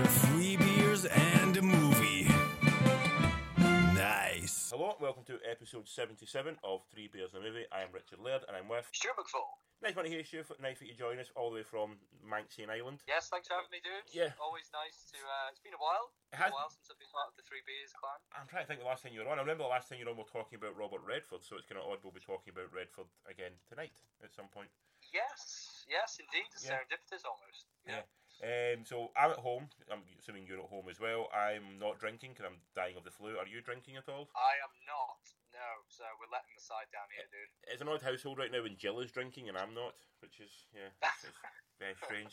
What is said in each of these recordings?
to Free Beers and a Movie. Nice. Hello, welcome to episode 77 of Three Beers and a Movie. I am Richard Laird and I'm with. Stuart McFall. Nice one to hear you, Stu. Nice that you join us all the way from Manxian Island. Yes, thanks for having me, dude. Yeah. Always nice to. Uh, it's been a while. It Been has- a while since I've been part of the Three Beers clan. I'm trying to think the last time you were on. I remember the last time you were on, we were talking about Robert Redford, so it's kind of odd we'll be talking about Redford again tonight at some point. Yes, yes, indeed. It's Yeah. serendipitous almost. Yeah. Um, so I'm at home. I'm assuming you're at home as well. I'm not drinking because I'm dying of the flu. Are you drinking at all? I am not. No, so we're letting the side down here, dude. It's an odd household right now when Jill is drinking and I'm not, which is yeah, it's, it's very strange.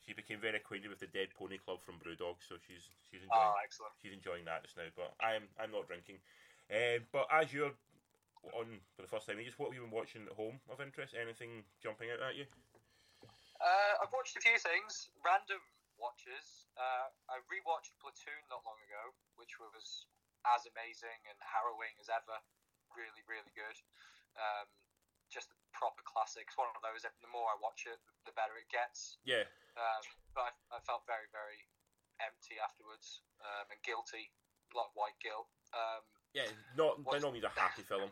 She became very acquainted with the Dead Pony Club from Brewdog, so she's she's enjoying Oh, excellent. she's enjoying that just now. But I'm I'm not drinking. Um, but as you're on for the first time, just what have you been watching at home of interest? Anything jumping out at you? Uh, I've watched a few things, random watches. Uh, I rewatched Platoon not long ago, which was as amazing and harrowing as ever. Really, really good. Um, just a proper classic. It's one of those. The more I watch it, the better it gets. Yeah, Um, but I, I felt very, very empty afterwards um, and guilty, a lot of white guilt. Um, yeah, not by What's- no means a happy film.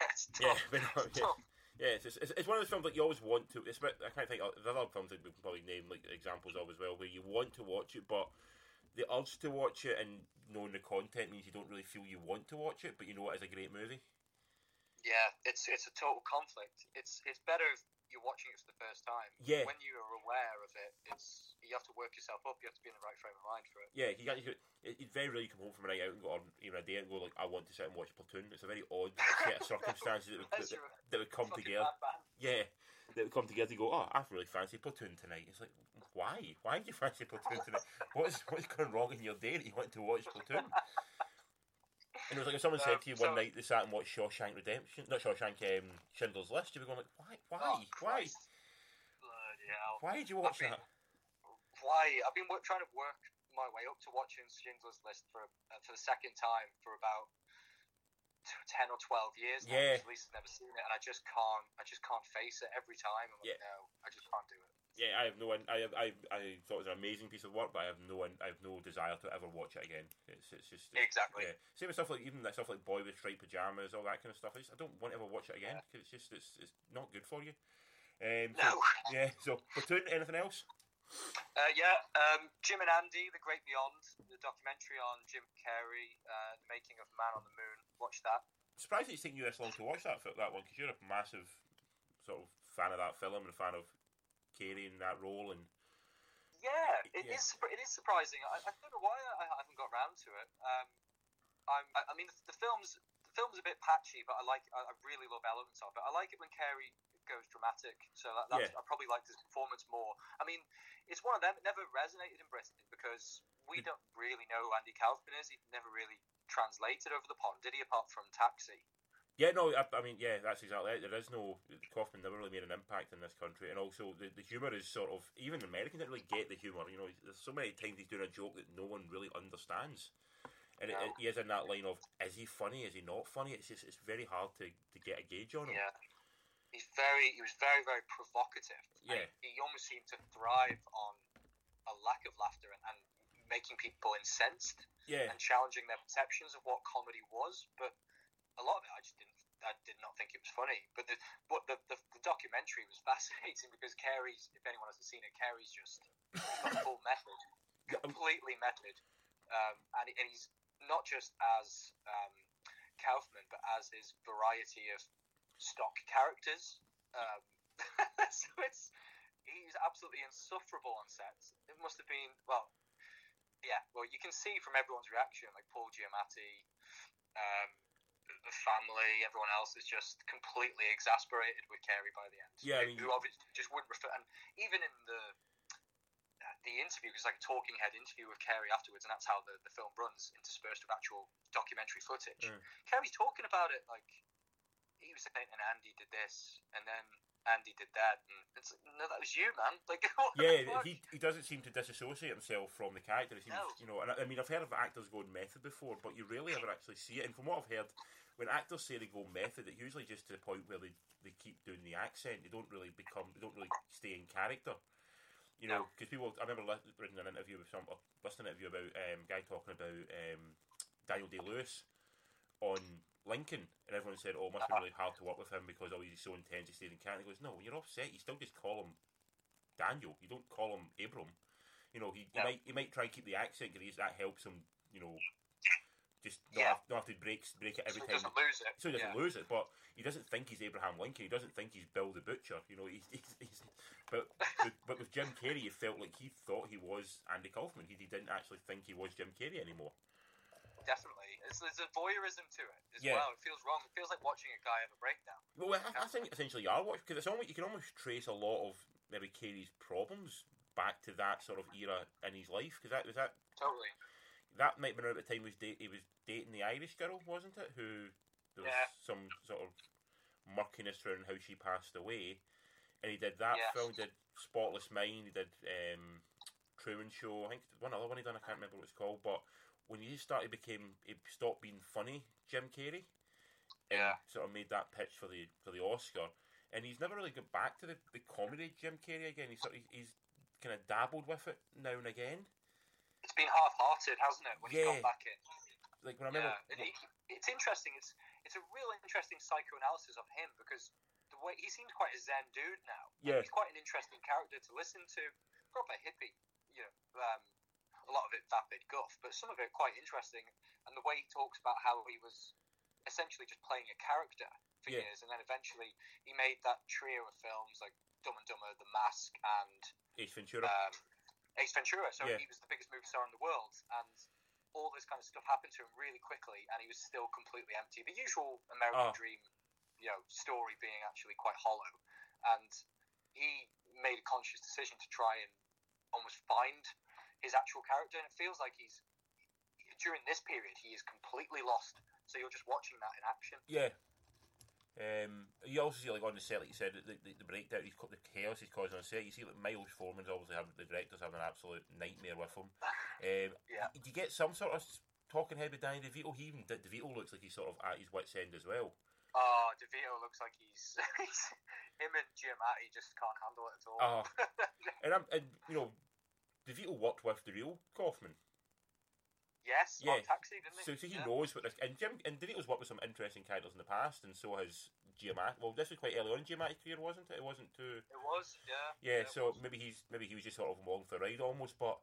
yes, Yeah, tough, but no, yeah. Yeah, it's, it's, it's one of those films that you always want to. It's, I can't think uh, of the other films that we can probably name like examples of as well, where you want to watch it, but the urge to watch it and knowing the content means you don't really feel you want to watch it, but you know it is a great movie. Yeah, it's it's a total conflict. It's it's better you're watching it for the first time. Yeah. When you are aware of it, it's you have to work yourself up. You have to be in the right frame of mind for it. Yeah, you got you. could- It, it's very rarely you come home from a night out and go, or even a day and go like, I want to sit and watch Platoon. It's a very odd set of circumstances that would, that, that would come together. Yeah, that would come together to go, oh, I really fancy Platoon tonight. It's like, why? Why do you fancy Platoon tonight? What is what's going wrong in your day that you want to watch Platoon? And it was like if someone said Um, to you one so- night they sat and watched Shawshank Redemption, not Shawshank, um, Schindler's List, you'd be going like, why, why, Oh, why, why did you watch been- that? Why? I've been work, trying to work my way up to watching Schindler's List for uh, for the second time for about t- ten or twelve years. now, least I've never seen it, and I just can't. I just can't face it every time. I'm like, Yeah. no, I just can't do it. Yeah, I have no, I, have, I, I thought it was an amazing piece of work, but I have no, I have no desire to ever watch it again. It's, it's just it's, Exactly. Yeah, same with stuff like even that stuff like Boy with Striped Pajamas, all that kind of stuff. I, just, I don't want to ever watch it again Yeah. because it's just it's, it's not good for you. Um, so, No. Yeah. So Platoon. Anything else? Uh, yeah, um, Jim and Andy, The Great Beyond, the documentary on Jim Carrey, uh, the making of Man on the Moon. Watch that. Surprised it's taken you this long to watch that that one because you're a massive sort of fan of that film and a fan of Carrey in that role and Yeah, it yeah. is. It is surprising. I, I don't know why I, haven't got round to it. Um, I'm, I, I mean, the, the film's the film's a bit patchy, but I like. I, I really love elements of it. I like it when Carrey goes dramatic. So that, that's, Yeah. I probably like his performance more. I mean, it's one of them. It never resonated in Britain because we Mm. don't really know who Andy Kaufman is. He never really translated over the pond, did he? Apart from Taxi. Yeah, no, I, I mean, yeah, that's exactly it. There is no Kaufman never really made an impact in this country, and also the, the humor is sort of even the Americans don't really get the humor. You know, there's so many times he's doing a joke that no one really understands, and No. it, he is in that line of is he funny, is he not funny? It's just it's very hard to, to get a gauge on him. Yeah. He's very. He was very, very provocative. Yeah. He almost seemed to thrive on a lack of laughter and, and making people incensed Yeah, and challenging their perceptions of what comedy was. But a lot of it, I just didn't. I did not think it was funny. But the but the, the, the documentary was fascinating because Carrey's. If anyone hasn't seen it, Carrey's just full method, completely method, um, and, and he's not just as um, Kaufman, but as his variety of stock characters. Um, so it's he's absolutely insufferable on set. It must have been well, yeah. Well, you can see from everyone's reaction, like Paul Giamatti, um, the family, everyone else is just completely exasperated with Carrey by the end. Yeah, I mean, who obviously just wouldn't refer. And even in the the interview, it was like a talking head interview with Carrey afterwards, and that's how the, the film runs, interspersed with actual documentary footage. Mm. Carrey's talking about it like he was saying, and Andy did this, and then Andy did that, and it's like, no, that was you, man. Like, yeah, he, he doesn't seem to disassociate himself from the character. He seems, No. you know, and I, I mean, I've heard of actors going method before, but you rarely ever actually see it. And from what I've heard, when actors say they go method, it usually just to the point where they, they keep doing the accent. They don't really become, they don't really stay in character. You know, because people, I remember li- reading an interview with some, listening to an interview about um, a guy talking about um, Daniel Day Lewis on Lincoln, and everyone said, "Oh, it must be really hard to work with him because oh, he's so intense. He stayed in Canada." He goes, "No, when you're upset. you still just call him Daniel. You don't call him Abram. You know, he, he Yeah. might he might try and keep the accent because that helps him. You know, just not, Yeah. have, not have to break break it So every he time. doesn't lose it. So he doesn't yeah. lose it, but he doesn't think he's Abraham Lincoln. He doesn't think he's Bill the Butcher. You know, he's, he's, he's but with, but with Jim Carrey, it felt like he thought he was Andy Kaufman. He, he didn't actually think he was Jim Carrey anymore. Definitely. It's, there's a voyeurism to it as Yeah. well. It feels wrong. It feels like watching a guy have a breakdown. Well, I, I think essentially you are watching because it's almost you can almost trace a lot of maybe Carrey's problems back to that sort of era in his life because that was that Totally. That might have been around the time he was, date, he was dating the Irish girl, wasn't it? Who there was Yeah. some sort of murkiness around how she passed away, and he did that Yes. film. Did Spotless Mind. He did um, Truman Show. I think one other one he done. I can't remember what it's called. But when he started became he stopped being funny, Jim Carrey, and Yeah. sort of made that pitch for the for the Oscar. And he's never really got back to the, the comedy Jim Carrey again. He's sort of, he's kind of dabbled with it now and again. It's been half-hearted, hasn't it? When he's Yeah. gone back in. Like when I remember, Yeah, it's interesting. It's it's a real interesting psychoanalysis of him because the way he seems quite a zen dude now. Yeah. he's quite an interesting character to listen to. Proper hippie, you know. Um, a lot of it vapid guff, but some of it quite interesting. And the way he talks about how he was essentially just playing a character for Yeah. years, and then eventually he made that trio of films like Dumb and Dumber, The Mask, and Ace Ventura. um, Ace Ventura. So Yeah. he was the biggest movie star in the world, and all this kind of stuff happened to him really quickly, and he was still completely empty. The usual American Oh. dream, you know, story being actually quite hollow, and he made a conscious decision to try and almost find his actual character, and it feels like he's during this period he is completely lost. So you're just watching that in action. Yeah. Um, you also see, like on the set, like you said, the, the, the breakdown, he's, the chaos he's causing on set. You see, like Milos Forman's obviously having the director's having an absolute nightmare with him. Um, Yeah. Do you get some sort of talking head with Danny DeVito? He even DeVito looks like he's sort of at his wits end as well. Oh, DeVito looks like he's, he's him and Giamatti just can't handle it at all. Uh, and I'm, and you know, DeVito worked with the real Kaufman, yes, yeah. on Taxi, didn't he? so, so he Yeah. knows what this. And Jim and DeVito's worked with some interesting characters in the past, and so has Giamatti. Well, this was quite early on in Giamatti's career, wasn't it? It wasn't too. It was, yeah. Yeah, it so maybe he's maybe he was just sort of along for the ride almost, but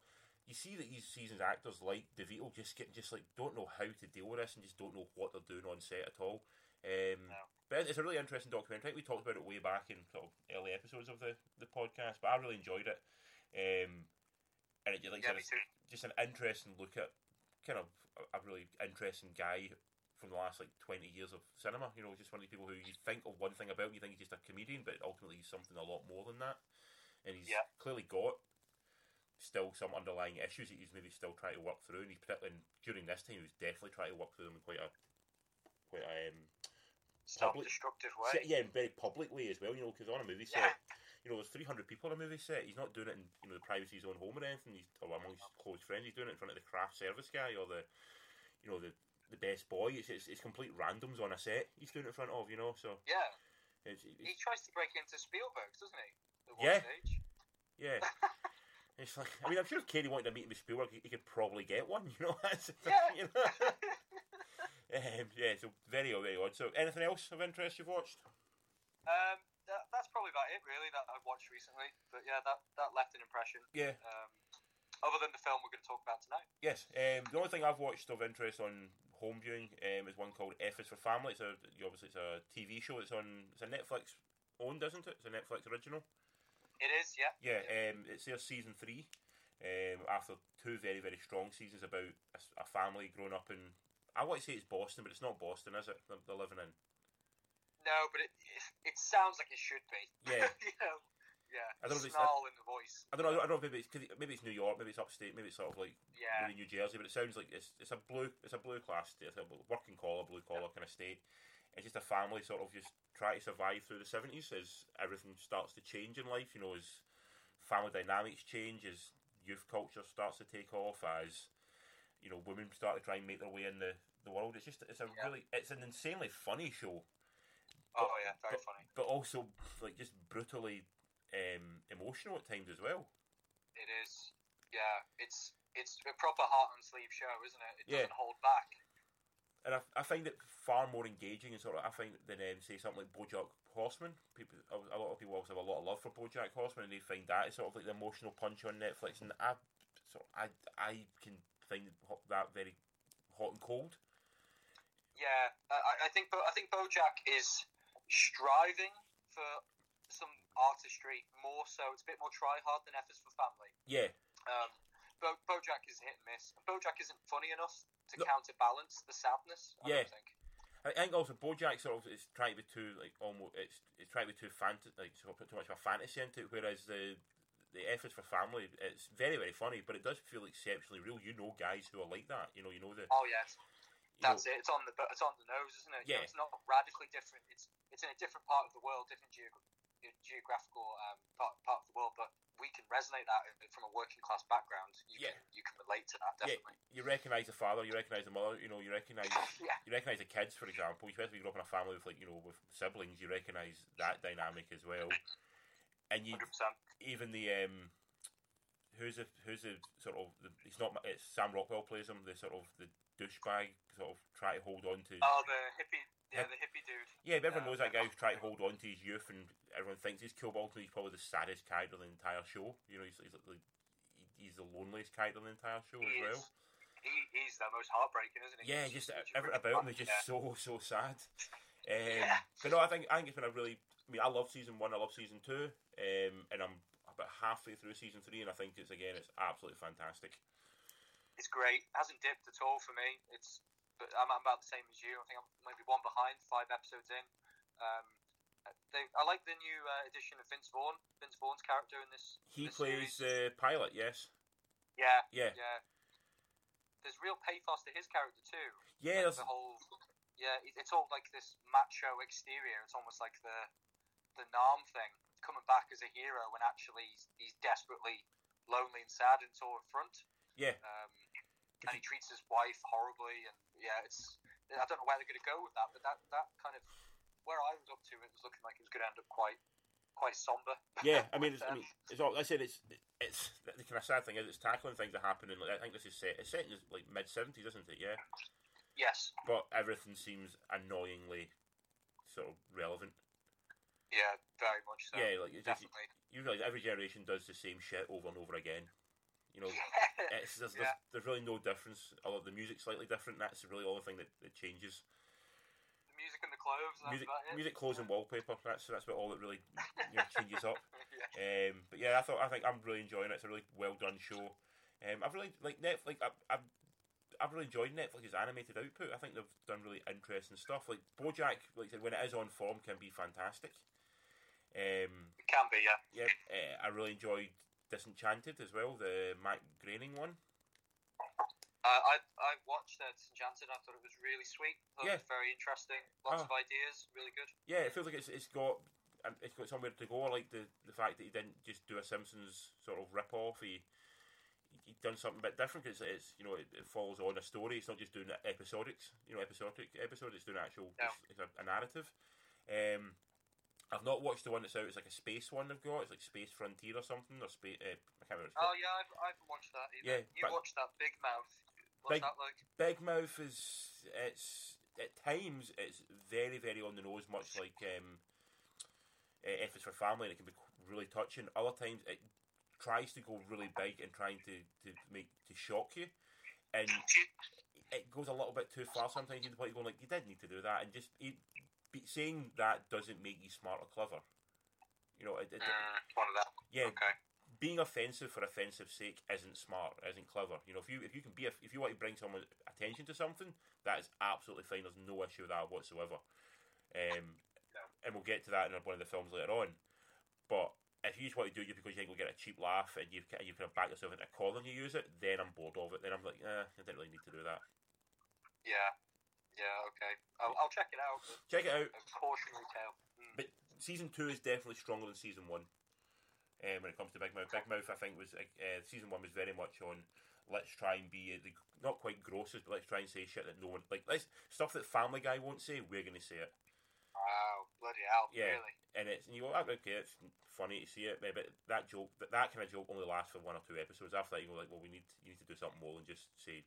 you see that these seasons actors like DeVito just getting just like don't know how to deal with this and just don't know what they're doing on set at all. Um, No. But it's a really interesting documentary. We talked about it way back in sort of early episodes of the, the podcast, but I really enjoyed it. Um, and it like Yeah, said, me it's too. just an interesting look at kind of a, really interesting guy from the last like 20 years of cinema. You know, just one of the people who you think of one thing about, you think he's just a comedian, but ultimately he's something a lot more than that. And he's Yeah. clearly got still some underlying issues that he's maybe still trying to work through. And he's particularly during this time, he was definitely trying to work through them in quite a quite a um, public- Self-destructive way. yeah, in very public way as well. You know, because on a movie Yeah. You know, there's 300 people on a movie set. He's not doing it in you know the privacy of his own home or anything. He's or amongst close friends. He's doing it in front of the craft service guy or the, you know, the the best boy. It's it's, it's complete randoms on a set. He's doing it in front of you know. So Yeah, it's, he tries to break into Spielberg's, doesn't he? Yeah. stage. yeah. It's like I mean I'm sure if Katie wanted to meet with Spielberg, he, he could probably get one. You know, Yeah. you know? um, yeah. So very very odd. So anything else of interest you've watched? um, that, that's probably about it, really, watched recently. But yeah, that, that left an impression. Yeah. Um, other than the film we're going to talk about tonight. Yes, um, the only thing I've watched of interest on home viewing um, is one called F is for Family. It's a obviously it's a TV show. It's on it's a Netflix owned, isn't it? It's a Netflix original. It is, yeah. Yeah, um, it's their season three. Um, after two very very strong seasons about a family growing up in I want to say it's Boston, but it's not Boston, is it? They're, they're living in. No, but it, it, it sounds like it should be. Yeah. you know. I don't know if it's- Snarl in the voice. I don't know. I don't know. Maybe it's maybe it's New York. Maybe it's upstate. Maybe it's sort of like Yeah. maybe New Jersey, but it sounds like it's it's a blue it's a blue class state, it's a working collar, blue collar kind of state. It's just a family sort of just try to survive through the seventies as everything starts to change in life. You know, as family dynamics change, as youth culture starts to take off, as you know, women start to try and make their way in the, the world. It's just it's a Yeah. really it's an insanely funny show, Oh, yeah, very funny. but also like just brutally um, emotional at times as well. It is. Yeah, it's it's a proper heart and sleeve show, isn't it? It Yeah. doesn't hold back. and I, I find it far more engaging and sort of I find than um, say something like BoJack Horseman. People, a lot of people also have a lot of love for BoJack Horseman, and they find that it's sort of like the emotional punch on Netflix. And I, sort of, I, I can find that very hot and cold. Yeah, I, I- I think I think BoJack is striving for some artistry more so. It's a bit more try hard than F is for Family. Yeah, Um, Bo, BoJack is hit and miss. And BoJack isn't funny enough to No. counterbalance the sadness. I Yeah. don't think. I think also BoJack sort of is trying to be too like almost it's it's trying to be too fant like sort of put too much of a fantasy into it, whereas the the F is for family. It's very very funny, but it does feel exceptionally real. You know, guys who are like that. You know, you know the Oh yes, you know- that's it. It's on the it's on the nose, isn't it? You know, Yeah. it's not radically different. It's it's in a different part of the world, different geog- geographical um, part, part of the world, but we can resonate that from a working class background. You Yeah. can you can relate to that yeah, definitely. you recognise the father, you recognise the mother, you know, you recognise Yeah. you recognise the kids, for example. Especially if you grow up in a family with like you know with siblings, you recognise that dynamic as well. And you Hundred percent. even the um, who's the who's the sort of the, it's not it's Sam Rockwell plays him the sort of the douchebag sort of try to hold on to. Oh, the hippie, yeah, the hippie dude. Yeah, everyone Uh, knows that guy who's trying to hold on to his youth, and everyone thinks he's cool. But ultimately, he's probably the saddest character in the entire show. You know, he's, he's, like, he's the loneliest character in the entire show He as well. He, he's the most heartbreaking, isn't he? Yeah, He's just everything about him is just yeah. so so sad. Um, Yeah. But no, I think I think it's been a really. I mean, I love season one. I love season two, um, and I'm about halfway through season three, and I think it's again, it's absolutely fantastic. It's great. It hasn't dipped at all for me. It's but I'm, I'm about the same as you. I think I'm maybe one behind, five episodes in. Um, they, I like the new uh, edition of Vince Vaughn. Vince Vaughn's character in this. He this plays series. uh, pilot, yes, yeah, yeah, yeah. There's real pathos to his character too. yeah. Like the whole, yeah, it's all like this macho exterior. It's almost like the the Nam thing, coming back as a hero when actually he's, he's desperately lonely and sad and all up front. yeah, Um, and he treats his wife horribly, and yeah, it's I don't know where they're going to go with that, but that that kind of where I was up to, it was looking like it was going to end up quite quite somber. yeah. I mean, it's, I Um, mean, it's all, I said it's it's the kind of sad thing is it's tackling things that happen in. Like, I think this is set. It's set in like mid seventies, isn't it? Yeah, yes, but everything seems annoyingly sort of relevant. yeah, very much so. yeah, like it's just, definitely. you realise every generation does the same shit over and over again. You know, it's there's, Yeah. there's, there's really no difference. Although the music's slightly different, that's really all the thing that, that changes. the music and the clothes. That's Music, about it. music, clothes, and wallpaper. That's that's what all that really you know, changes up. yeah. Um, but yeah, I thought I think I'm really enjoying it. It's a really well done show. Um, I've really like Netflix. I've, I've I've really enjoyed Netflix's animated output. I think they've done really interesting stuff. Like BoJack, like I said, when it is on form, can be fantastic. Um, It can be, yeah. yeah, uh, I really enjoyed Disenchanted as well, the Matt Groening one. Uh, I I watched uh, Disenchanted. I thought it was really sweet. Thought Yeah. very interesting. Lots Oh. of ideas. Really good. Yeah, it feels like it's it's got um, it's got somewhere to go. I like the the fact that he didn't just do a Simpsons sort of rip off. He he done something a bit different. It's, it's you know it, it follows on a story. It's not just doing episodics. You know, episodic episode. It's doing actual. No. It's a, a narrative. Um, I've not watched the one that's out. It's like a space one they've got. It's like Space Frontier or something or space. Uh, I can't remember. Oh yeah, I've, I haven't watched that either. Yeah, you watched that Big Mouth. What's Big- that like? Big Mouth is it's at times it's very very on the nose, much like um, uh, F is for Family, and it can be really touching. Other times it tries to go really big and trying to, to make to shock you, and it goes a little bit too far sometimes. You point going like you did need to do that, and just be, saying that doesn't make you smart or clever. You know, it, it, Mm, one of them. yeah, Okay. being offensive for offensive sake isn't smart, isn't clever. You know, if you if you can be a, if you want to bring someone attention to something, that is absolutely fine. There's no issue with that whatsoever. Um, and we'll get to that in one of the films later on. But if you just want to do it because you think we'll get a cheap laugh and you and you kind of back yourself into a calling you use it, then I'm bored of it. Then I'm like, eh, I didn't really need to do that. Yeah. Yeah. Okay. I'll, I'll check it out. Check it out. Cautionary tale. Mm. But season two is definitely stronger than season one. Um, when it comes to Big Mouth, Big Mouth, I think was uh, season one was very much on. Let's try and be uh, the not quite grossest, but let's try and say shit that no one like. Let's stuff that Family Guy won't say. We're going to say it. Wow. bloody hell, Yeah. really. and it's and you go, "Ah, okay, it's funny to see it, but that joke, that, that kind of joke only lasts for one or two episodes. After that, you go like, well, we need you need to do something more than just say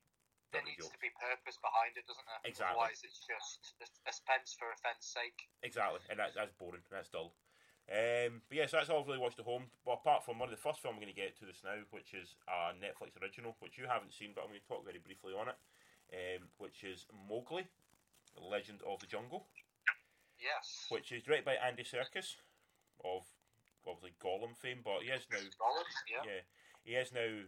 There needs to be purpose behind it, doesn't there? Exactly. Otherwise, it's just a- offence for offence sake. Exactly, and that's that's boring. That's dull. Um, but yes, that's all I've really watched at home. Well, apart from one of the first film I'm going to get to this now, which is a Netflix original, which you haven't seen, but I'm going to talk very briefly on it. Um, which is Mowgli, the Legend of the Jungle, Yes. which is directed by Andy Serkis of obviously Gollum fame, but he is now Solid, yeah. yeah, he is now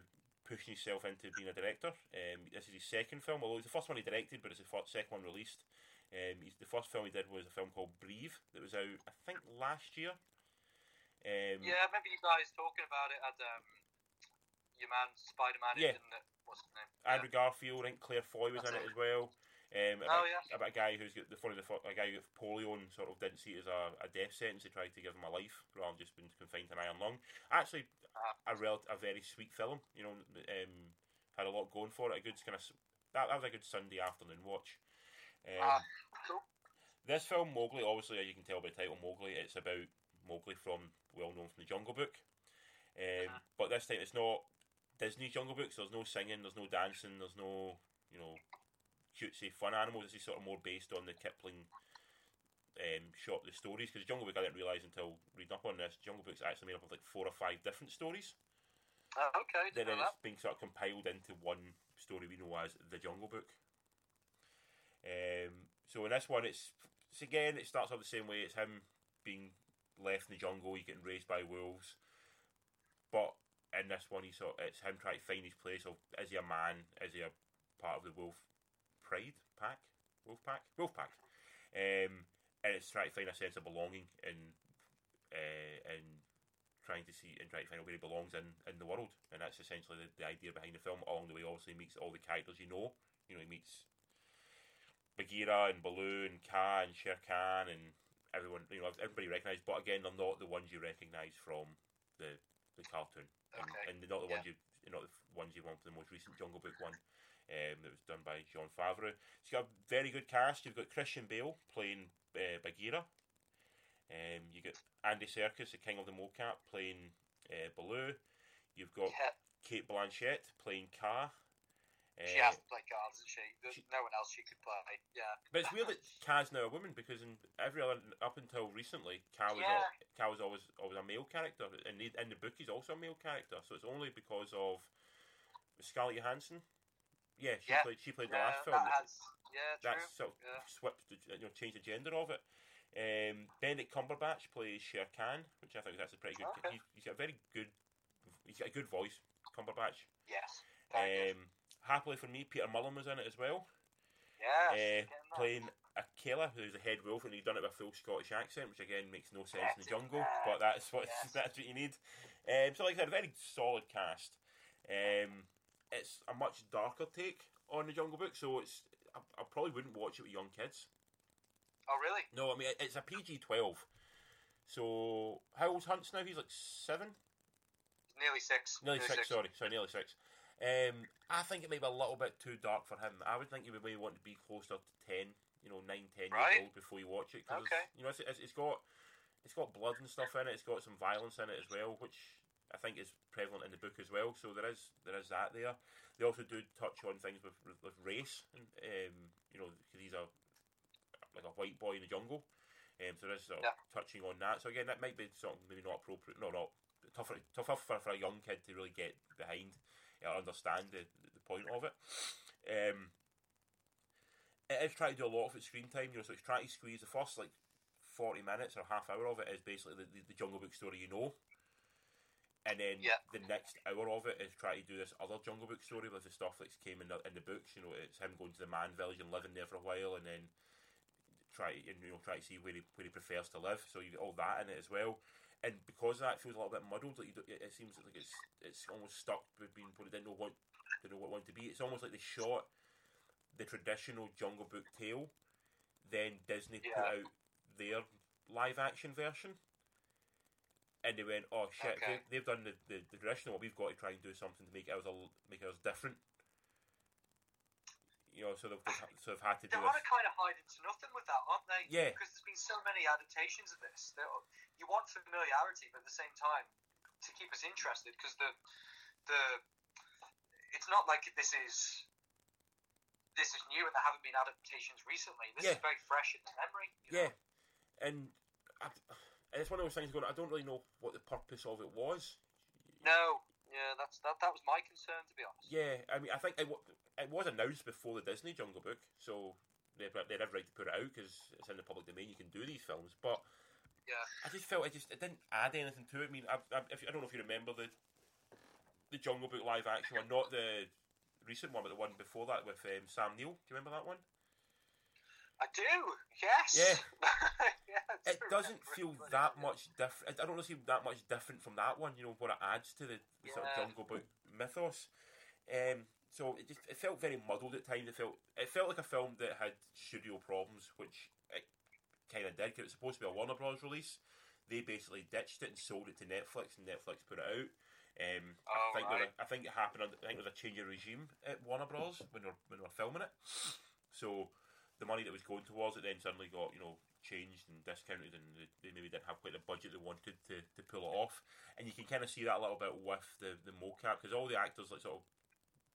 pushing himself into being a director. Um, this is his second film, although it's the first one he directed, but it's the first, second one released. Um, he's, the first film he did was a film called Breathe that was out, I think, last year. Um, Yeah, I remember you guys talking about it at um, your man Spider Man, Yeah. What's his name? Andrew Garfield, I think Claire Foy was in it That's as well. Um, Oh, about, yeah. about a guy who's got the funny, the a guy who got polio and sort of didn't see it as a, a death sentence. He tried to give him a life rather than just being confined to an iron lung. Actually, Uh-huh. a rel- a very sweet film. You know, um, had a lot going for it. A good kind of that, that was a good Sunday afternoon watch. Um, Ah, cool. This film, Mowgli, obviously, as you can tell by the title Mowgli, it's about Mowgli from, well known from the Jungle Book. Um, Uh-huh. But this time it's not Disney Jungle Book, so there's no singing, there's no dancing, there's no, you know, cutesy fun animals. This is sort of more based on the Kipling um, short the stories, because Jungle Book, I didn't realise until reading up on this, Jungle Book's actually made up of like four or five different stories. Oh, okay, Then it's that. being sort of compiled into one story we know as the Jungle Book. Um, so in this one, it's, it's again, it starts off the same way. It's him being left in the jungle, he's getting raised by wolves. But in this one, he's sort it's him trying to find his place. Of is he a man? Is he a part of the wolf pride pack? Wolf pack? Wolf pack. Um, and it's trying to find a sense of belonging and uh, and trying to see and trying to find out where he belongs in, in the world. And that's essentially the, the idea behind the film. Along the way, obviously, he meets all the characters you know. You know, he meets Bagheera and Baloo and Kaa and Shere Khan and everyone. You know, everybody recognised. But again, they're not the ones you recognise from the the cartoon, and, Okay. and they're not the Yeah. ones you not the ones you want for the most recent Jungle Book one. Um, that was done by Jon Favreau. It's got a very good cast. You've got Christian Bale playing uh, Bagheera. Um, you got Andy Serkis, the King of the Mocap, playing uh, Baloo. You've got Yeah, Cate Blanchett playing Kaa. Uh, she has to play cards, doesn't she? There's she- no one else she could play. Yeah. But it's weird that Kaa's now a woman because in every other up until recently, Kaa was Yeah. al- Kaa was always always a male character, and the, in the book he's also a male character. So it's only because of Scarlett Johansson. Yeah, she Yeah. played she played the yeah, last film. that has, yeah, true. That's sort of Yeah. swapped, the, you know, changed the gender of it. Um, Benedict Cumberbatch plays Shere Khan, which I think is actually pretty good. Okay. He's, he's got a very good, he's got a good voice, Cumberbatch. Yes. Um, happily for me, Peter Mullan was in it as well, Yes. uh, playing Akela, who's the head wolf, and he's done it with a full Scottish accent, which again makes no sense in the jungle, yes, but that's what yes. that's what you need. Um, so, like I said, a very solid cast. Um, it's a much darker take on the Jungle Book, so it's I, I probably wouldn't watch it with young kids. Oh, really? No, I mean it's a PG twelve. So how old's Hunts now? He's like seven, Nearly six. nearly six. Sorry, sorry, nearly six. Um, I think it may be a little bit too dark for him. I would think you would maybe want to be closer to ten, you know, nine, ten Right. years old before you watch it. 'cause Okay. you know, it's, it's, it's got it's got blood and stuff in it. It's got some violence in it as well, which I think is prevalent in the book as well. So there is there is that there. They also do touch on things with with race, and um, you know, because he's a like a white boy in the jungle. Um, so there's sort of Yeah. touching on that. So again, that might be something maybe not appropriate. No, not tougher, tougher for, for a young kid to really get behind or understand the, the point of it. Um, it is trying to do a lot of its screen time. You know, so it's trying to squeeze the first like forty minutes or half hour of it is basically the, the, the Jungle Book story you know. And then Yeah. the next hour of it is trying to do this other Jungle Book story with the stuff that's came in the, in the books. You know, it's him going to the man village and living there for a while, and then try and you know try to see where he where he prefers to live. So you get all that in it as well. And because that feels a little bit muddled, like you don't, it, seems like it's it's almost stuck with being put. Didn't know what they know what wanted to be. It's almost like they shot the traditional Jungle Book tale, then Disney put out their live action version. And they went, oh shit! Okay. They, they've done the, the, the traditional one. We've got to try and do something to make ours a, make ours different. You know, so they've, they've sort of had to this. on kind of hide into nothing with that, aren't they? Yeah. Because there's been so many adaptations of this. They're, uh, you want familiarity, but at the same time, to keep us interested, because the the it's not like this is this is new and there haven't been adaptations recently. This Yeah. is very fresh in the memory. you know? Yeah, and, I, and it's one of those things. Going, I don't really know what the purpose of it was. No. Yeah, that's that. That was my concern, to be honest. Yeah, I mean, I think it, it was announced before the Disney Jungle Book, so they they have right to put it out because it's in the public domain. You can do these films, but Yeah. I just felt it just it didn't add anything to it. I mean, I, I, if, I don't know if you remember the the Jungle Book live action one, not the recent one, but the one before that with um, Sam Neill. Do you remember that one? I do. Yes. Yeah. yeah I It doesn't feel that much different. I don't really see that much different from that one. You know what it adds to the, the sort of Jungle Book mythos. Um, so it just it felt very muddled at times. It felt it felt like a film that had studio problems, which it kind of did. 'cause it was supposed to be a Warner Bros. release. They basically ditched it and sold it to Netflix, and Netflix put it out. Um, I Oh, think there was right. a, I think it happened. under- I think there was a change of regime at Warner Bros. when they were when they were filming it. So the money that was going towards it then suddenly got you know changed and discounted, and they, they maybe didn't have quite the budget they wanted to, to pull it off. And you can kind of see that a little bit with the the mocap because all the actors like sort of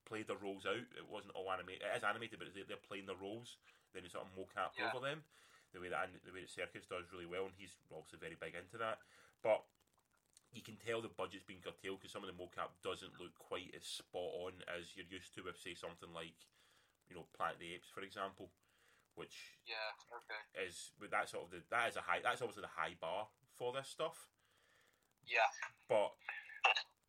played their roles out. It wasn't all animated. It is animated, but they- they're playing their roles. Then they sort of mocap Yeah. over them. The way that the way that Serkis does really well, and he's obviously very big into that. But you can tell the budget's been curtailed because some of the mocap doesn't look quite as spot on as you're used to with, say, something like, you know, Planet of the Apes, for example, which Yeah. Okay. is with that sort of the that is a high that's obviously the high bar for this stuff. Yeah. But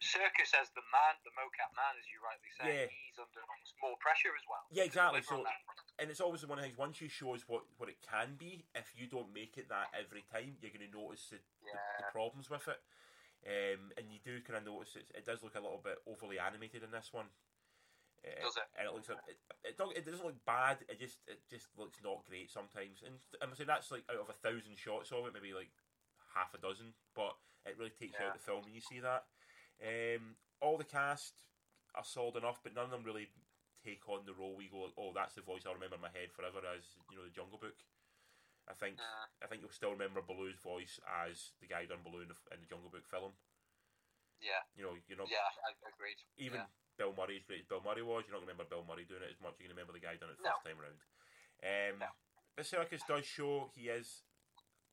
Serkis as the man, the mocap man, as you rightly say, Yeah. he's under more pressure as well. yeah, exactly. So and it's always one of the things. Once you show us what what it can be, if you don't make it that every time, you're going to notice the, the, the problems with it. Um, and you do kind of notice it, it does look a little bit overly animated in this one. Uh, Does it? And it looks like it, it, don't, it doesn't look bad. It just it just looks not great sometimes. And I'm saying that's like out of a thousand shots of it, maybe like half a dozen. But it really takes you out the film when you see that. Um, all the cast are solid enough, but none of them really take on the role. We go, oh, that's the voice I'll remember in my head forever as you know the Jungle Book. I think I think you'll still remember Baloo's voice as the guy done Baloo in the, in the Jungle Book film. yeah. You know, you know. Yeah. I agreed. even yeah. Bill Murray, as great as Bill Murray was, you're not going to remember Bill Murray doing it as much. You're going to remember the guy doing it the No. first time around. Um, No. Does show he is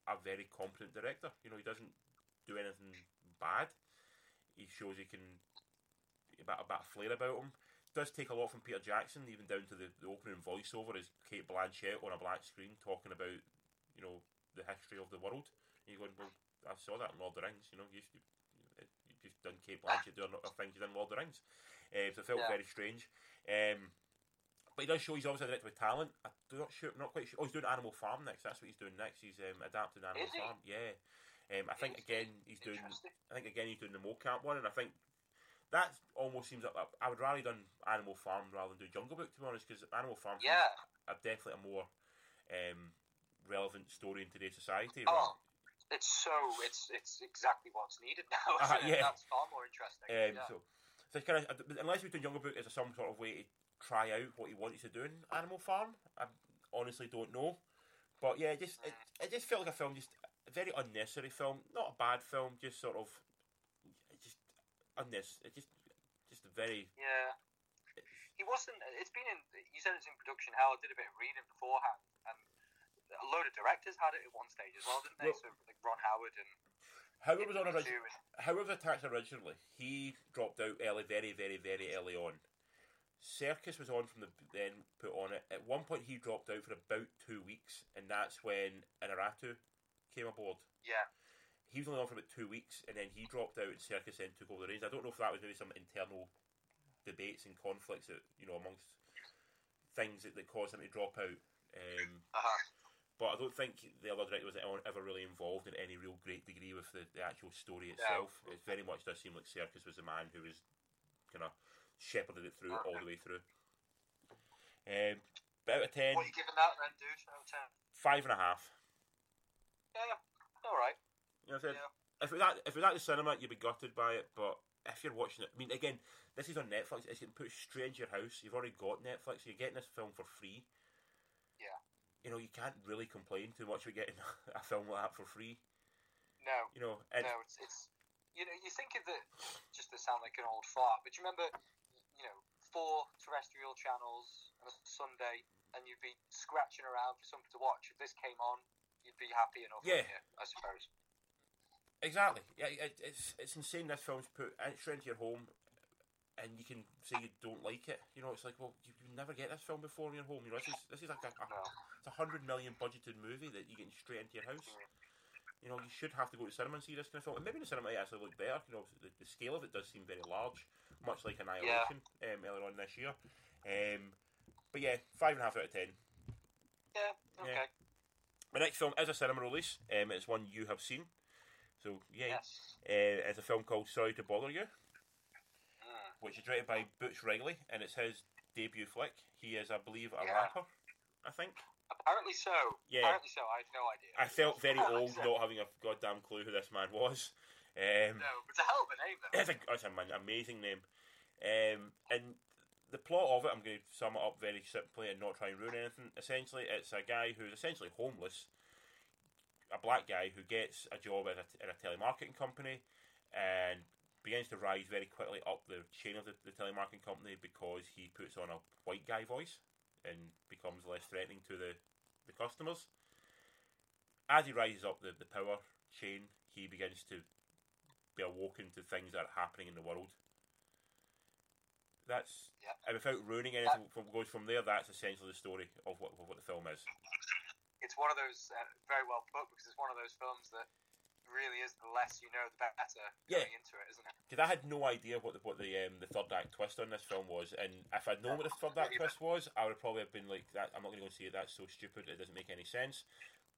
a very competent director. You know, he doesn't do anything bad. He shows he can a bit, a bit of flair about him. Does take a lot from Peter Jackson, even down to the, the opening voiceover is Cate Blanchett on a black screen talking about, you know, the history of the world. And you're going, well, I saw that in Lord of the Rings. You know, you, you, you've just done Cate Blanchett doing things you done in Lord of the Rings. Um, so it felt Yeah. very strange. Um, but he does show he's obviously a director with talent. I'm not sure, not quite sure. Oh, he's doing Animal Farm next. That's what he's doing next. He's um, adapting Animal Farm. Yeah. Um, I think again he's doing. I think again he's doing the mocap one, and I think that almost seems like I would rather done Animal Farm rather than do Jungle Book to be honest, because Animal Farm Yeah. a definitely a more um, relevant story in today's society. Oh, it's so it's it's exactly what's needed now. It? yeah. That's far more interesting. Um, yeah. So, so kind of uh, unless we're doing Jungle Book as some sort of way to try out what he wanted to do in Animal Farm, I honestly don't know. But yeah, it just it, it just felt like a film, just a very unnecessary film. Not a bad film, just sort of just unnecessary. It just just a very Yeah. He wasn't. It's been in. You said it's in production. Howard did a bit of reading beforehand, and a load of directors had it at one stage as well, didn't they? Well- so like Ron Howard and Howard was on and- Howard was attached originally. He dropped out early, very, very, very early on. Serkis was on from the then put on it. At one point, he dropped out for about two weeks, and that's when Iñárritu came aboard. Yeah. He was only on for about two weeks, and then he dropped out, and Serkis then took over the reins. I don't know if that was maybe some internal debates and conflicts that you know amongst things that, that caused him to drop out. Um, Uh-huh. But I don't think the other director was ever really involved in any real great degree with the, the actual story itself. It very much does seem like Serkis was the man who was kind of shepherded it through all the way through. Um, but out of ten, What are you giving that then, dude? Out of ten? five and a half. Yeah. All right. You know what I'm saying? Yeah. If it was at, if it was at the cinema, you'd be gutted by it, but if you're watching it, I mean, again, this is on Netflix. It's getting put straight into your house. You've already got Netflix. You're getting this film for free. You know, you can't really complain too much about getting a film like that for free. No, You know, and no, it's it's you know you think of it just to sound like an old fart, but you remember you know four terrestrial channels on a Sunday, and you'd be scratching around for something to watch. If this came on, you'd be happy enough. Yeah. you, I suppose. exactly, yeah, it, it's it's insane. This film's put straight into your home, and you can say you don't like it. You know, it's like, well, you, you never get this film before in your home. You know, this is this is like a, a No. A hundred million budgeted movie that you're getting straight into your house. You know, you should have to go to cinema and see this kind of film. And maybe the cinema might actually look better. You know, the, the scale of it does seem very large, much like Annihilation um, earlier on this year. Um, but yeah, five and a half out of ten. Yeah. Okay. My next film is a cinema release. Um, it's one you have seen. So yeah, Yes. uh, it's a film called Sorry to Bother You, Mm. which is directed by Boots Riley, and it's his debut flick. He is, I believe, a Yeah. rapper. I think. Apparently so. Yeah. Apparently so. I had no idea. I felt very old not having a goddamn clue who this man was. Um, No, but it's a hell of a name though. It's, a, it's an amazing name. Um, and the plot of it, I'm going to sum it up very simply and not try and ruin anything. Essentially, it's a guy who's essentially homeless, a black guy who gets a job at a, at a telemarketing company and begins to rise very quickly up the chain of the, the telemarketing company because he puts on a white guy voice and becomes less threatening to the, the customers. As he rises up the, the power chain, he begins to be awoken to things that are happening in the world. That's Yeah. and without ruining anything from goes from there. That's essentially the story of what of what the film is. It's one of those uh, very well put because it's one of those films that really is the less you know, the better Yeah. going into it, isn't it? Because I had no idea what the what the um, the third act twist on this film was, and if I'd known what the third act twist was, I would probably have been like, "That I'm not going to go and see it. That's so stupid. It doesn't make any sense."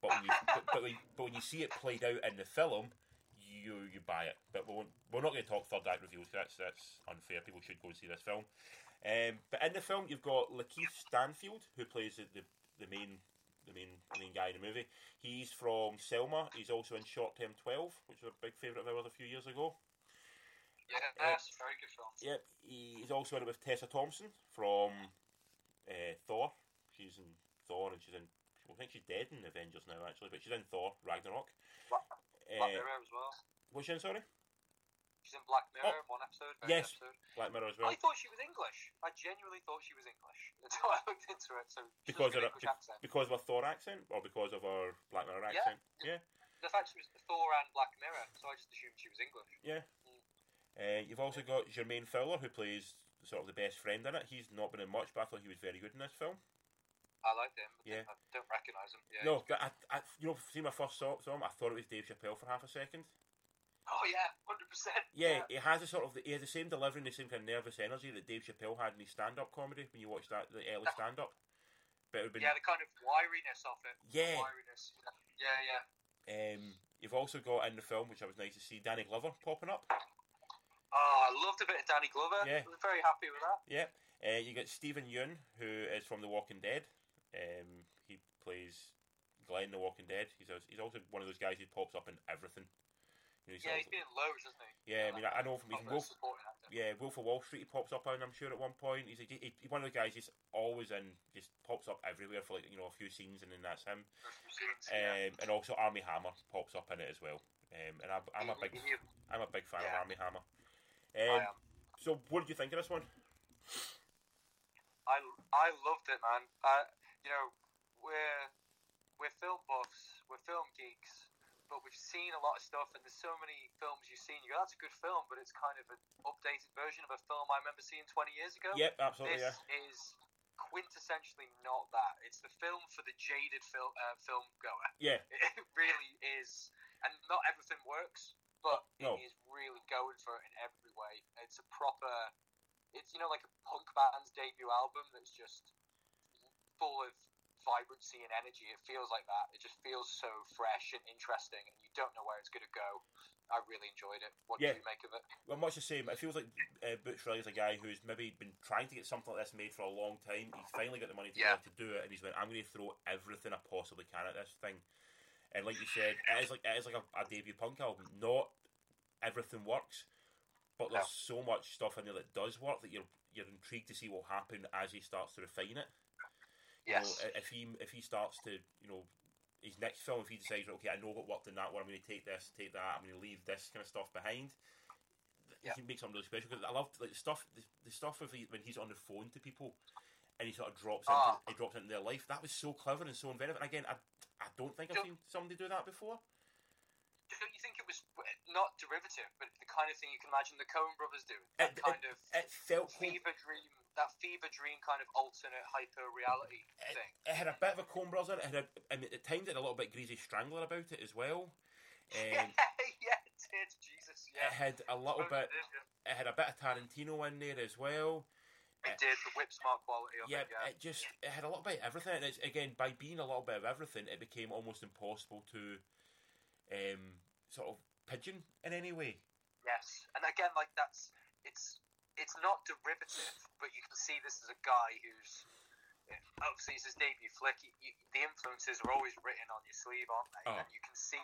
But when you but, but, when, but when you see it played out in the film, you you buy it. But we won't, we're not going to talk third act reviews. 'cause That's that's unfair. People should go and see this film. Um, but in the film, you've got Lakeith Stanfield, who plays the, the, the main the main main guy in the movie. He's from Selma. He's also in Short Term Twelve, which was a big favourite of ours a few years ago. Yeah, Uh, that's a very good film. Yep, he's also in it with Tessa Thompson from uh, Thor. She's in Thor, and she's in. I think she's dead in Avengers now, actually, but she's in Thor Ragnarok. Black, Black Uh, Mirror as well. what's she in? Sorry, She's in Black Mirror Oh, one episode. yes. Episode. Black Mirror as well. I thought she was English. I genuinely thought she was English until I looked into it. So Because of her, English accent. because of her Thor accent, or because of her Black Mirror accent? Yeah, The fact she was Thor and Black Mirror, so I just assumed she was English. yeah. Uh, you've also got Jermaine Fowler, who plays sort of the best friend in it. He's not been in much, but I thought he was very good in this film. I liked him. But Yeah. I don't recognise him. Yeah, no. I, I, you know, see my first saw, saw him, I thought it was Dave Chappelle for half a second. Oh yeah, hundred percent. Yeah, he has a sort of he has the same delivery and the same kind of nervous energy that Dave Chappelle had in his stand-up comedy when you watch that the early stand-up. But it been Yeah, the kind of wiriness of it. Yeah. Wiriness. Yeah, yeah. um, you've also got in the film, which I was nice to see, Danny Glover popping up. Oh, I loved a bit of Danny Glover. Yeah. I was very happy with that. Yeah, uh, you get Steven Yeun, who is from The Walking Dead. Um, he plays Glenn, The Walking Dead. He's he's also one of those guys who pops up in everything. He's Yeah, he's been in loads, hasn't he? Yeah, I mean, I- I know from his Proper Wolf- Yeah, Wolf of Wall Street he pops up in, I'm sure, at one point. He's, a, he, he's one of the guys he's always in, just pops up everywhere for, like, you know, a few scenes and then that's him. Scenes, yeah. Um, and also Armie Hammer pops up in it as well. Um, and I, I'm a big, I'm a big fan Yeah. of Armie Hammer. Um, am. so, what did you think of this one? I, I loved it, man. I, you know, we're we're film buffs, we're film geeks, but we've seen a lot of stuff, and there's so many films you've seen. You go, that's a good film, but it's kind of an updated version of a film I remember seeing 20 years ago. Yep, absolutely. this Yeah, is quintessentially not that. It's the film for the jaded film uh, film goer. yeah, It really is, and not everything works, but No. it is really going for it in every way. It's a proper, it's you know like a punk band's debut album that's just full of vibrancy and energy. It feels like that. It just feels so fresh and interesting, and you don't know where it's going to go. I really enjoyed it. What Yeah. do you make of it? well, much the same. It feels like uh, Boots Riley's a guy who's maybe been trying to get something like this made for a long time. He's finally got the money to, Yeah. to do it, and he's went, "I'm going to throw everything I possibly can at this thing." And like you said, it is like it is like a, a debut punk album. Not everything works, but there's so much stuff in there that does work that you're you're intrigued to see what will happen as he starts to refine it. You Yes. know, if he if he starts to you know his next film, if he decides okay, I know what worked in that one, I'm going to take this, take that, I'm going to leave this kind of stuff behind. Yeah. He can make something really special. 'Cause I love like the stuff, the, the stuff of he, when he's on the phone to people, and he sort of drops into Ah. he drops into their life. That was so clever and so inventive. And again, I I don't think I've seen somebody do that before. Don't you think it was not derivative, but the kind of thing you can imagine the Coen brothers do? That It- it- kind of It felt fever dream, that fever dream kind of alternate hyper reality it, thing. it had a bit of a Coen Brothers in it. It had a, I mean, at times it had a little bit greasy strangler about it as well. yeah, Um, yeah, it did. Jesus, yeah. it had a little bit. It had a bit of Tarantino in there as well. It did the whip smart quality of Yeah, it. Yeah, it just it had a little bit of everything. And it's again by being a little bit of everything, it became almost impossible to um, sort of pigeon in any way. yes. And again, like that's it's it's not derivative, but you can see this is a guy who's obviously it's his debut flick. You, you, the influences are always written on your sleeve, aren't they? Oh. And you can see,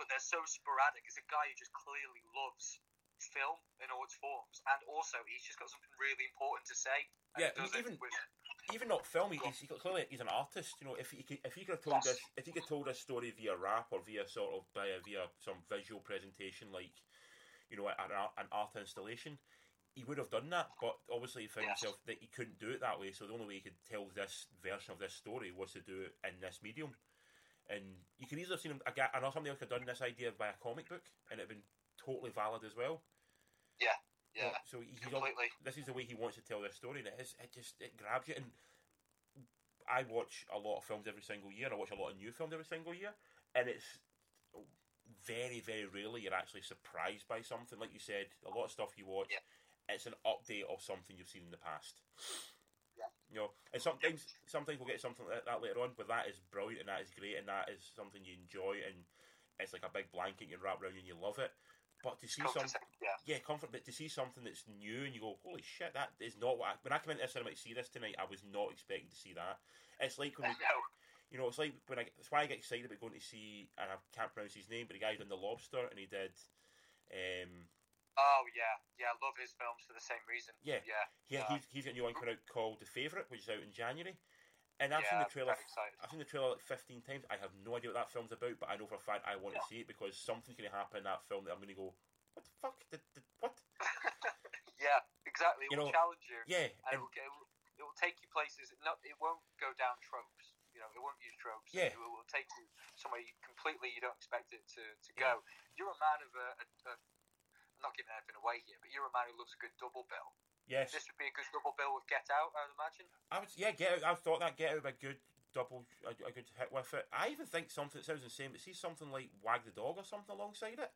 but they're so sporadic. It's a guy who just clearly loves film in all its forms, and also he's just got something really important to say. Yeah, he does it even- with- Even not film, he's, he's clearly he's an artist. You know, if he could, if he could have told Yes. this if he could have told this story via rap or via sort of via, via some visual presentation like you know an, art- an art installation, he would have done that. But obviously, he found Yes. himself that he couldn't do it that way. So the only way he could tell this version of this story was to do it in this medium. And you could easily have seen him. I I know somebody else could have done this idea by a comic book, and it'd been totally valid as well. yeah, oh, yeah, so he's completely. this is the way he wants to tell this story, and it is it just it grabs you. And I watch a lot of films every single year. I watch a lot of new films every single year, and it's very very rarely you're actually surprised by something. Like you said, a lot of stuff you watch, Yeah. It's an update of something you've seen in the past. Yeah. You know, and sometimes sometimes we'll get something like that later on, but that is brilliant and that is great and that is something you enjoy and it's like a big blanket you wrap around you and you love it. But to see some yeah. yeah, comfort. But to see something that's new and you go, holy shit, that is not what. I, when I came into this cinema to see this tonight, I was not expecting to see that. It's like when we, you know, it's like when I. That's why I get excited about going to see, and I can't pronounce his name, but the guy done the Lobster, and he did. Um, Oh yeah, yeah. I love his films for the same reason. Yeah. yeah, yeah, he's, he's got a new one coming out called The Favourite, which is out in January. And I've yeah. seen the trailer. I've seen the trailer like 15 times. I have no idea what that film's about, but I know for a fact I want to see it because something's going to happen in that film that I'm going to go, what the fuck? Did, did, what? yeah, exactly. It You will know, challenge you, Yeah. and it will, it will, it will take you places. Not, it won't go down tropes. You know, it won't use tropes. Yeah. it will take you somewhere you completely you don't expect it to, to go. You're a man of a, a, a. I'm not giving anything away here, but you're a man who loves a good double bill. yes. This would be a good double bill with Get Out, I would imagine. I would, yeah, get out. I've thought that get out of a good double, a, a good hit with it. I even think something that sounds insane, but see something like Wag the Dog or something alongside it.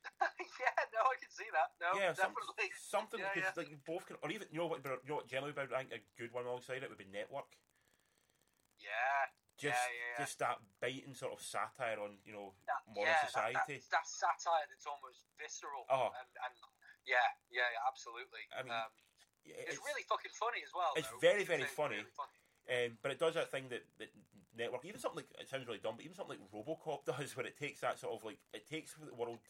yeah, no, I can see that. No, yeah, some, something Yeah, because yeah. like you both can, or even you know what, you know what generally about I think a good one alongside it would be Network. Yeah, Just, Yeah, yeah, yeah. just that biting sort of satire on you know that, modern society. That, that, that satire that's almost visceral. Oh. And, and yeah, yeah, absolutely. I mean, um, Yeah, it's, really fucking funny as well. it's though. very, very It's funny. really funny. Um, but it does that thing that, that network, even something like it sounds really dumb, but even something like RoboCop does, where it takes that sort of like it takes what the world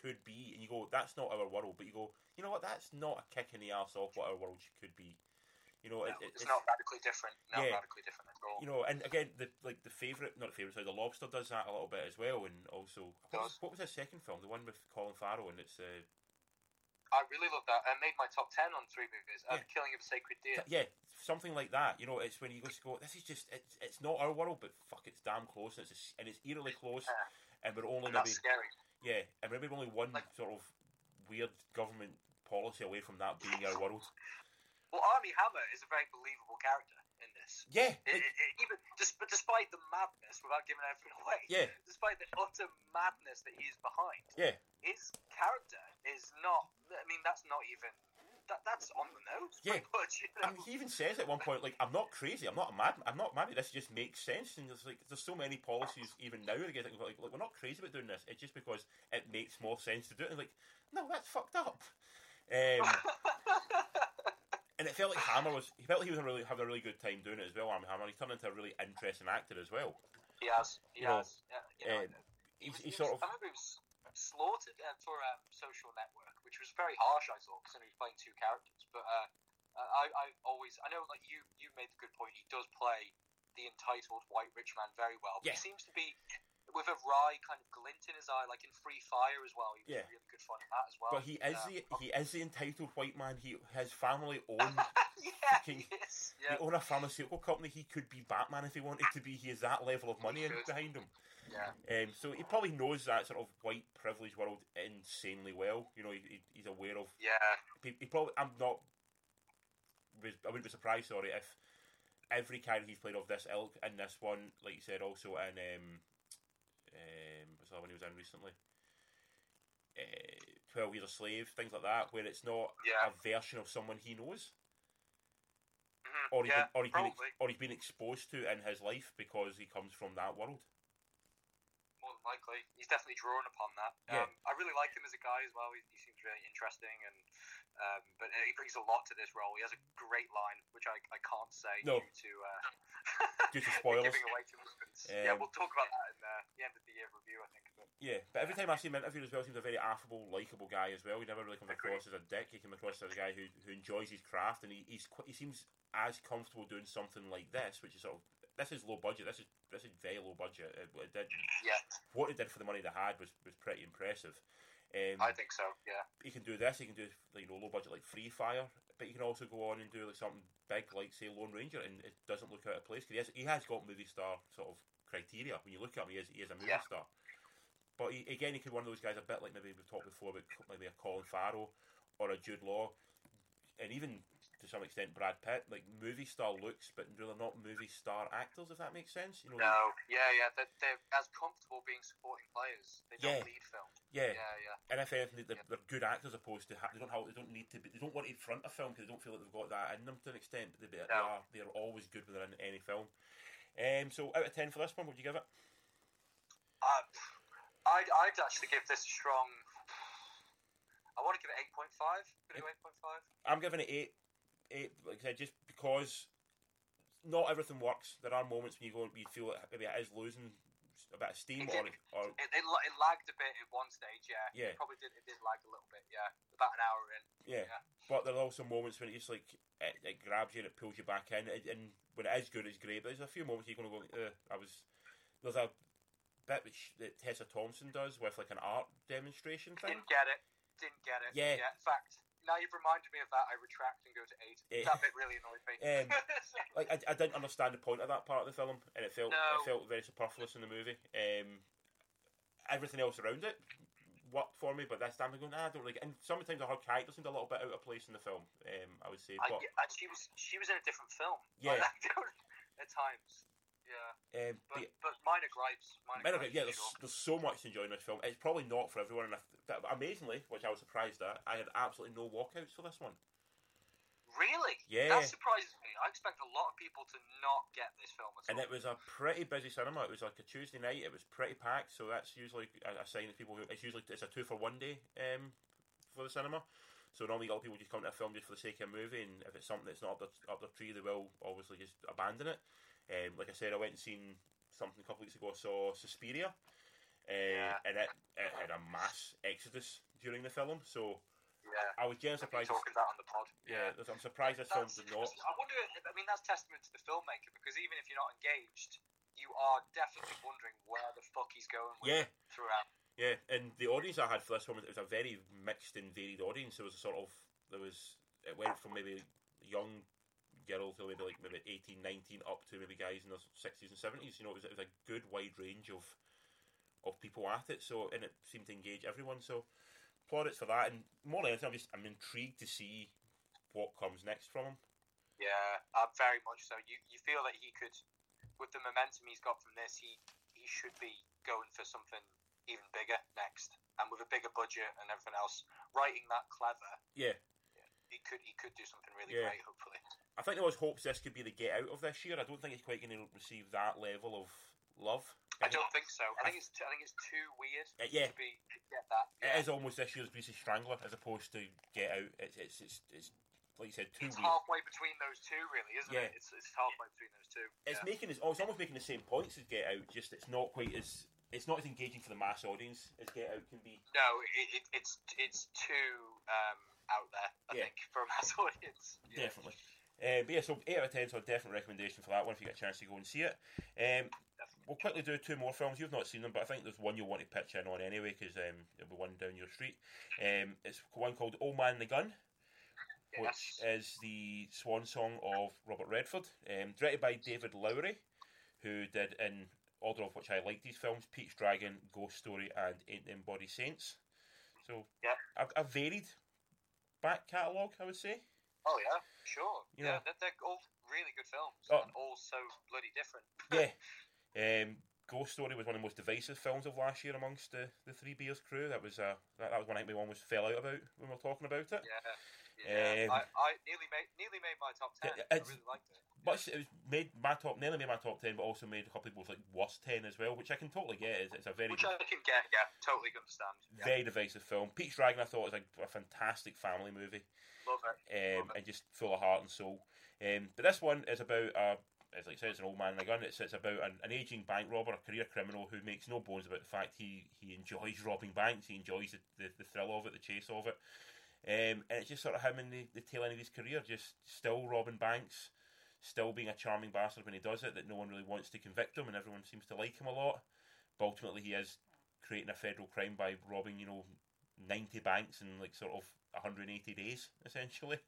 could be, and you go, that's not our world, but you go, you know what, that's not a kick in the ass off what our world could be. You know, No, it, it- it's, not radically different. Not Yeah. radically different at all. you know, and again, the like the favorite, not the favorite, sorry, the Lobster does that a little bit as well, and also what was, what was his second film, the one with Colin Farrell, and it's uh, I really love that. I made my top ten on three movies. Uh, Yeah. Killing of a Sacred Deer. yeah, something like that. You know, it's when you just go, this is just it's it's not our world, but fuck, it's damn close, and it's and it's eerily close, Yeah. and we're only And maybe that's scary. Yeah, and maybe only one Like- sort of weird government policy away from that being our world. Well, Armie Hammer is a very believable character in this. Yeah, It, it, it, even just, but despite the madness, without giving everything away, yeah, despite the utter madness that he is behind, yeah, his character is not. I mean, that's not even. That, that's on the nose, Yeah. much. You know? and he even says at one point, like, "I'm not crazy. I'm not a mad. I'm not mad. This just makes sense." And there's like, there's so many policies even now. Like, like, like, we're not crazy about doing this. It's just because it makes more sense to do it. And like, no, that's fucked up. Um, and it felt like Hammer was. He felt like he was a really having a really good time doing it as well. Armie Hammer. He's turned into a really interesting actor as well. he has. He You know, has. Yeah, you know, he he's, was- he sort was- of I remember he was. slaughtered uh, for um, Social Network, which was very harsh, I thought, because he was playing two characters. But uh, I, I always, I know, like you, you made the good point. He does play the entitled white rich man very well. But Yeah. He seems to be with a wry kind of glint in his eye, like in Free Fire as well. He was Yeah. really good fun in that as well. But he is Um, the he is the entitled white man. He his family own yeah, fucking- he is. he Yeah, own a pharmaceutical company. He could be Batman if he wanted to be. He has that level of money in, behind him. yeah. Um, so he probably knows that sort of white privilege world insanely well. You know, he, he- he's aware of. Yeah, He, he probably. I'm not. I wouldn't be surprised. Sorry, if every character he's played of this ilk in this one, like you said, also in um, um, the other one he was in recently? Uh, Twelve Years a Slave, things like that, where it's not Yeah. a version of someone he knows, Mhm. or he's yeah, been, or he's been, ex- or he's been exposed to in his life because he comes from that world. Likely. He's definitely drawn upon that. Yeah. Um, I really like him as a guy as well. He, he seems really interesting, and um, but he brings a lot to this role. He has a great line, which I, I can't say No. due to uh, Due to spoilers. giving away too much. yeah, Um, we'll talk about that in uh, the end of the year review, I think. But Yeah, but every time I see him interviewed as well, he seems a very affable, likable guy as well. He never really comes Agreed. across as a dick. He comes across as a guy who, who enjoys his craft, and he, he's he seems as comfortable doing something like this, which is sort of this is low budget. This is this is very low budget. It, it did, yeah, what he did for the money they had was, was pretty impressive. Um, I think so. Yeah, he can do this. He can do you know low budget like Free Fire, but he can also go on and do like something big like say Lone Ranger, and it doesn't look out of place. 'cause he has he has got movie star sort of criteria. When you look at him, he is he is a movie Yeah. star. But he, again, he could be one of those guys a bit like maybe we've talked before about maybe a Colin Farrell or a Jude Law, and even to some extent Brad Pitt, like movie star looks, but they're not movie star actors. If that makes sense, you know. No, yeah, yeah, they're, they're, as comfortable being supporting players. They don't yeah, film. Yeah, yeah, yeah. And if anything, they're, yeah. they're good actors, opposed to ha- they don't have, they don't need to, be, they don't want to front a film because they don't feel like they've got that in them to an extent. But they, no. they are, they are always good when they're in any film. Um, so out of ten for this one, would you give it? Uh, I'd, I'd actually give this strong. I want to give it 8.5. Give it 8.5. I'm giving it 8 it, like I said, just because not everything works. There are moments when you go, you feel like maybe it is losing a bit of steam, it or, did, or it, it, it, lagged a bit at one stage. Yeah, yeah, it probably did. It did lag a little bit. Yeah, about an hour in. Yeah, yeah. but there are also moments when it's like it, it, grabs you and it pulls you back in, and when it is good, it's great. But there's a few moments you're going to go, I was. There's a bit which that Tessa Thompson does with like an art demonstration thing. Didn't get it. Didn't get it. Yeah. yeah. In fact, now you've reminded me of that. I retract and go to eight. Yeah. That bit really annoyed me. Um, like I, I didn't understand the point of that part of the film, and it felt No. it felt very superfluous in the movie. Um, everything else around it worked for me, but this time I'm going, nah, I don't really. Get, and sometimes the her character seemed a little bit out of place in the film. Um, I would say, I, but and she was she was in a different film. Yeah. Like, at times. Yeah, um, but but, but minor gripes. Minor, Minor gripes. yeah, there's, there's so much to enjoy in this film. It's probably not for everyone, and I, amazingly, which I was surprised at, I had absolutely no walkouts for this one. Really? Yeah. That surprises me. I expect a lot of people to not get this film at And all. it was a pretty busy cinema. It was like a Tuesday night. It was pretty packed, so that's usually a, a sign that people. who- It's usually it's a two for one day um, for the cinema. So normally a lot of people just come to a film just for the sake of a movie, and if it's something that's not up their, up their tree, they will obviously just abandon it. Um, like I said, I went and seen something a couple weeks ago. I saw Suspiria, uh, Yeah. and it, it had a mass exodus during the film. So yeah. I was genuinely surprised. talking about on the pod. Yeah, I'm surprised this film did not. I wonder. I mean, that's testament to the filmmaker because even if you're not engaged, you are definitely wondering where the fuck he's going with Yeah, throughout. Yeah, and the audience I had for this one it was a very mixed and varied audience. There was a sort of there was it went from maybe young girls to maybe like maybe 18, 19 up to maybe guys in their sixties and seventies. You know, it was, it was a good wide range of of people at it. So and it seemed to engage everyone. So plaudits for that. And more than anything, I'm just I'm intrigued to see what comes next from him. Yeah, uh, very much so. You you feel that he could, with the momentum he's got from this, he he should be going for something even bigger next, and with a bigger budget and everything else. Writing that clever, Yeah. he could he could do something really Yeah. great. Hopefully, I think there was hopes this could be the get out of this year. I don't think it's quite going to receive that level of love. I don't think so. I think it's I think it's too weird Uh, yeah, to be to get that. It is almost this year's Greasy Strangler as opposed to Get Out. It's it's it's, it's like you said, too It's weird. halfway between those two, really, isn't Yeah. it? It's, it's halfway between those two. It's yeah. making it's, oh, it's almost making the same points as Get Out, just it's not quite as it's not as engaging for the mass audience as Get Out can be. No, it, it, it's it's too um, out there. I Yeah. think for a mass audience. Yeah. Definitely. Uh, but yeah, so 8 out of 10, so a definite recommendation for that one if you get a chance to go and see it. Um, we'll quickly do two more films. You've not seen them, but I think there's one you'll want to pitch in on anyway because um, there'll be one down your street. Um, it's one called Old Man the Gun, which Yes. is the swan song of Robert Redford, um, directed by David Lowery, who did in order of which I like these films: Pete's Dragon, Ghost Story, and Ain't Them Body Saints. So Yep. a, a varied back catalogue, I would say. Oh yeah, sure. You yeah, they're, they're all really good films Oh. and all so bloody different. yeah. Um, Ghost Story was one of the most divisive films of last year amongst the, the Three Beers crew. That was uh, that, that was one I think we almost fell out about when we were talking about it. Yeah. Yeah, Um, I, I nearly made nearly made my top ten. I really liked it. Much it was made my top, nearly made my top ten, but also made a couple of people's like worst ten as well, which I can totally get. It's, it's a very Which I can get. Yeah, totally understand. Yeah, very divisive film. Pete's Dragon, I thought was a, a fantastic family movie, love it. um, Love it. and just full of heart and soul. Um, but this one is about a, as like I said, it's an old man and a gun. It's, it's about an, an aging bank robber, a career criminal who makes no bones about the fact he, he enjoys robbing banks. He enjoys the, the, the thrill of it, the chase of it. Um, and it's just sort of him in the, the tail end of his career, just still robbing banks, still being a charming bastard when he does it, that no one really wants to convict him and everyone seems to like him a lot. But ultimately, he is creating a federal crime by robbing, you know, 90 banks in like sort of 180 days, essentially.